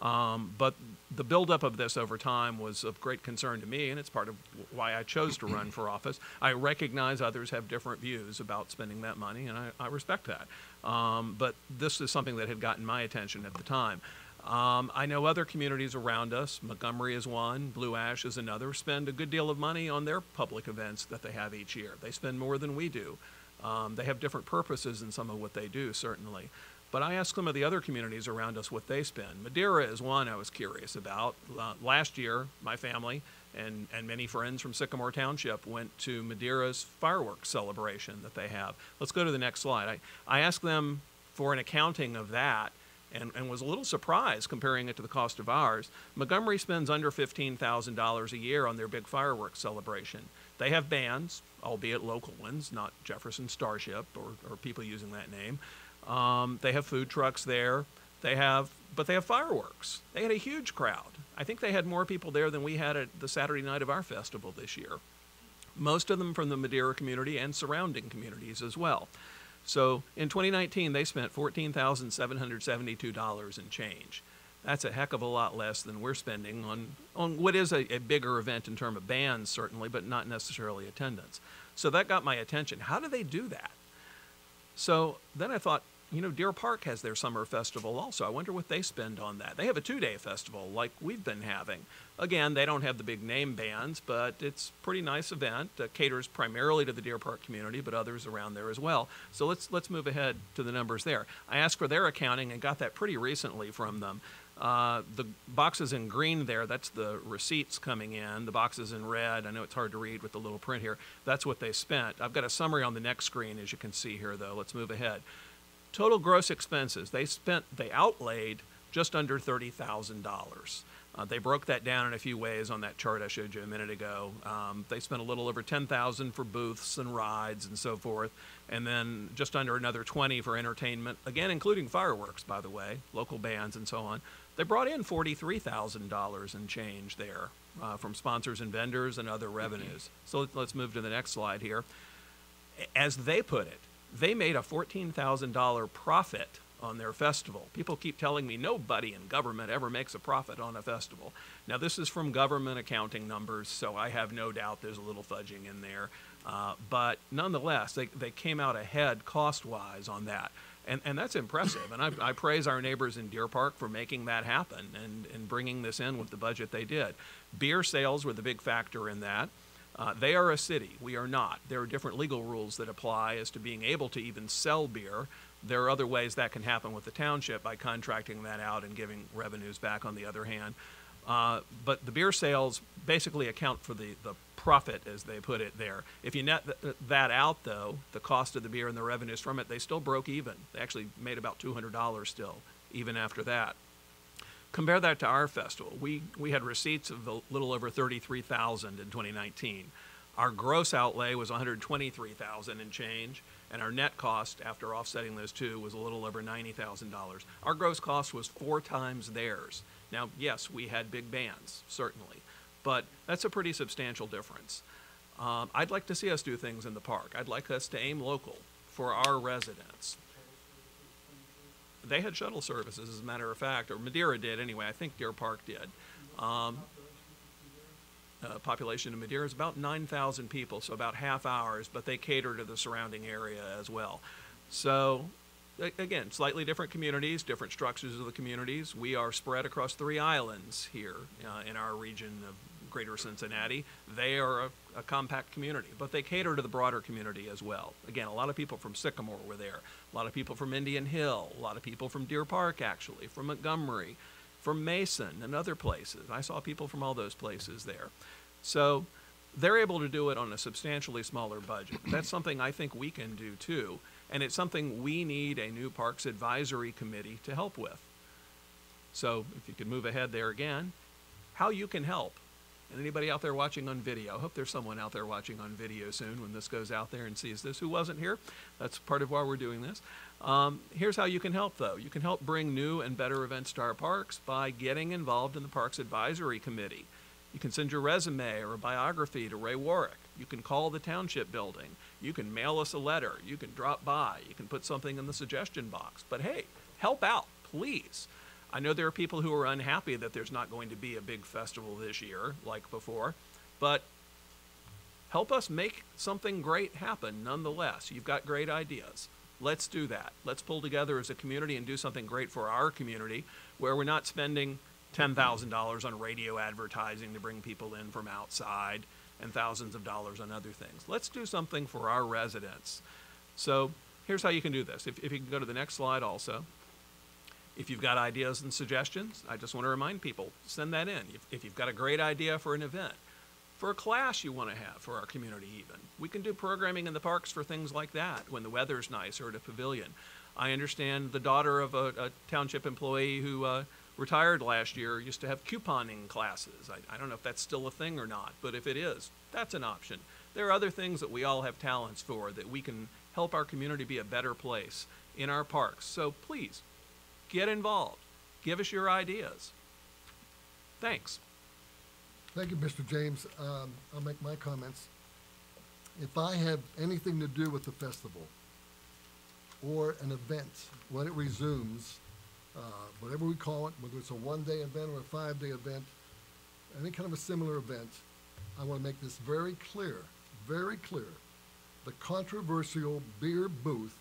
Um, but the buildup of this over time was of great concern to me, and it's part of why I chose to run for office. I recognize others have different views about spending that money, and I, I respect that. Um, but this is something that had gotten my attention at the time. Um, I know other communities around us, Montgomery is one, Blue Ash is another, spend a good deal of money on their public events that they have each year. They spend more than we do. Um, they have different purposes in some of what they do, certainly. But I asked some of the other communities around us what they spend. Madeira is one I was curious about. Last year, my family and, and many friends from Sycamore Township went to Madeira's fireworks celebration that they have. Let's go to the next slide. I, I asked them for an accounting of that and, and was a little surprised comparing it to the cost of ours. Montgomery spends under $15,000 a year on their big fireworks celebration. They have bands, albeit local ones, not Jefferson Starship or, or people using that name. Um, they have food trucks there. They have, but they have fireworks. They had a huge crowd. I think they had more people there than we had at the Saturday night of our festival this year. Most of them from the Madeira community and surrounding communities as well. So in 2019, they spent $14,772 in change. That's a heck of a lot less than we're spending on, on what is a, a bigger event in terms of bands, certainly, but not necessarily attendance. So that got my attention. How do they do that? So then I thought, you know, Deer Park has their summer festival also. I wonder what they spend on that. They have a two day festival like we've been having. Again, they don't have the big name bands, but it's pretty nice event. Uh, caters primarily to the Deer Park community, but others around there as well. So let's let's move ahead to the numbers there. I asked for their accounting and got that pretty recently from them. Uh, the boxes in green there, that's the receipts coming in. The boxes in red, I know it's hard to read with the little print here, that's what they spent. I've got a summary on the next screen, as you can see here, though. Let's move ahead. Total gross expenses, they spent, they outlaid just under $30,000. Uh, they broke that down in a few ways on that chart I showed you a minute ago. Um, they spent a little over 10,000 for booths and rides and so forth, and then just under another 20 for entertainment, again including fireworks, by the way, local bands and so on. They brought in $43,000 in change there uh, from sponsors and vendors and other revenues. So let's move to the next slide here. As they put it, they made a $14,000 profit on their festival. People keep telling me nobody in government ever makes a profit on a festival. Now, this is from government accounting numbers, so I have no doubt there's a little fudging in there. Uh, but nonetheless, they, they came out ahead cost wise on that. And, and that's impressive. And I, I praise our neighbors in Deer Park for making that happen and, and bringing this in with the budget they did. Beer sales were the big factor in that. Uh, they are a city. We are not. There are different legal rules that apply as to being able to even sell beer. There are other ways that can happen with the township by contracting that out and giving revenues back on the other hand. Uh, but the beer sales basically account for the, the profit, as they put it there. If you net th- that out, though, the cost of the beer and the revenues from it, they still broke even. They actually made about $200 still, even after that. Compare that to our festival. We, we had receipts of a little over 33000 in 2019. Our gross outlay was 123,000 and change, and our net cost after offsetting those two was a little over $90,000. Our gross cost was four times theirs. Now, yes, we had big bands, certainly, but that's a pretty substantial difference. Um, I'd like to see us do things in the park. I'd like us to aim local for our residents. They had shuttle services, as a matter of fact, or Madeira did anyway. I think Deer Park did. Um, uh, population in Madeira is about 9,000 people, so about half hours, but they cater to the surrounding area as well. So, again, slightly different communities, different structures of the communities. We are spread across three islands here uh, in our region of greater Cincinnati. They are a, a compact community, but they cater to the broader community as well. Again, a lot of people from Sycamore were there, a lot of people from Indian Hill, a lot of people from Deer Park, actually, from Montgomery, from Mason and other places. I saw people from all those places there. So they're able to do it on a substantially smaller budget. That's something I think we can do too, and it's something we need a new Parks Advisory Committee to help with. So if you could move ahead there again, how you can help. And anybody out there watching on video, I hope there's someone out there watching on video soon when this goes out there and sees this who wasn't here. That's part of why we're doing this. Um, here's how you can help, though. You can help bring new and better events to our parks by getting involved in the Parks Advisory Committee. You can send your resume or a biography to Ray Warrick. You can call the township building. You can mail us a letter. You can drop by. You can put something in the suggestion box. But hey, help out, please. I know there are people who are unhappy that there's not going to be a big festival this year like before, but help us make something great happen nonetheless. You've got great ideas. Let's do that. Let's pull together as a community and do something great for our community where we're not spending $10,000 on radio advertising to bring people in from outside and thousands of dollars on other things. Let's do something for our residents. So here's how you can do this. If, if you can go to the next slide also. If you've got ideas and suggestions, I just want to remind people, send that in. If, if you've got a great idea for an event, for a class you want to have for our community even. We can do programming in the parks for things like that when the weather's nice or at a pavilion. I understand the daughter of a, a township employee who uh, retired last year used to have couponing classes. I, I don't know if that's still a thing or not, but if it is, that's an option. There are other things that we all have talents for that we can help our community be a better place in our parks. So please, get involved. Give us your ideas. Thanks. Thank you, Mr. James. Um, I'll make my comments. If I have anything to do with the festival or an event, when it resumes, uh, whatever we call it, whether it's a one-day event or a five-day event, any kind of a similar event, I want to make this very clear, very clear. The controversial beer booth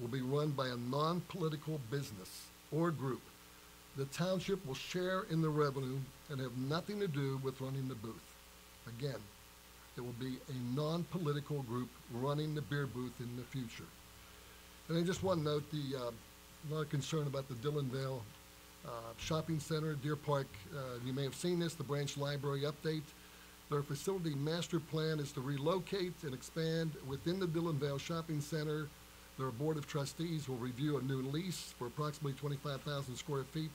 will be run by a non-political business or group. The township will share in the revenue and have nothing to do with running the booth. Again, it will be a non-political group running the beer booth in the future. And I just want to note the, uh, a lot of concern about the Dillonvale uh, Shopping Center, Deer Park. Uh, you may have seen this, the branch library update. Their facility master plan is to relocate and expand within the Dillonvale Shopping Center. Their board of trustees will review a new lease for approximately twenty-five thousand square feet.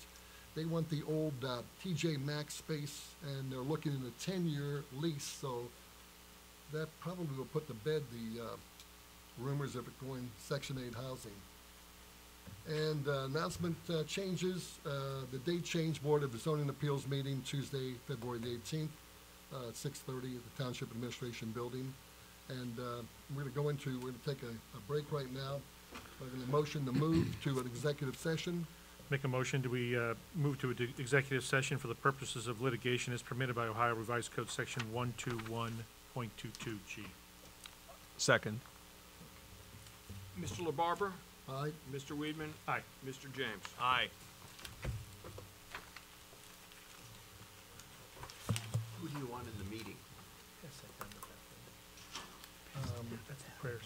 They want the old uh, TJ Maxx space, and they're looking at a ten-year lease, so that probably will put to bed the uh, rumors of it going Section 8 housing. And uh, announcement uh, changes, uh, the date change Board of Zoning Appeals meeting Tuesday, February the 18th, uh, at 6:30 at the Township Administration Building. And uh, we're going to go into, we're going to take a a break right now. We're going to motion to move to an executive session. Make a motion, do we uh, move to an executive session for the purposes of litigation as permitted by Ohio Revised Code Section 121.22G? Second. Mr. LaBarber? Aye. Mr. Weidman? Aye. Mr. James? Aye. Who do you want in the meeting? prayers.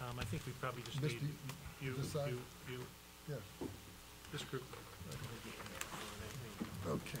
Um, I think we probably just need you, this you, you, Yes, this group. okay.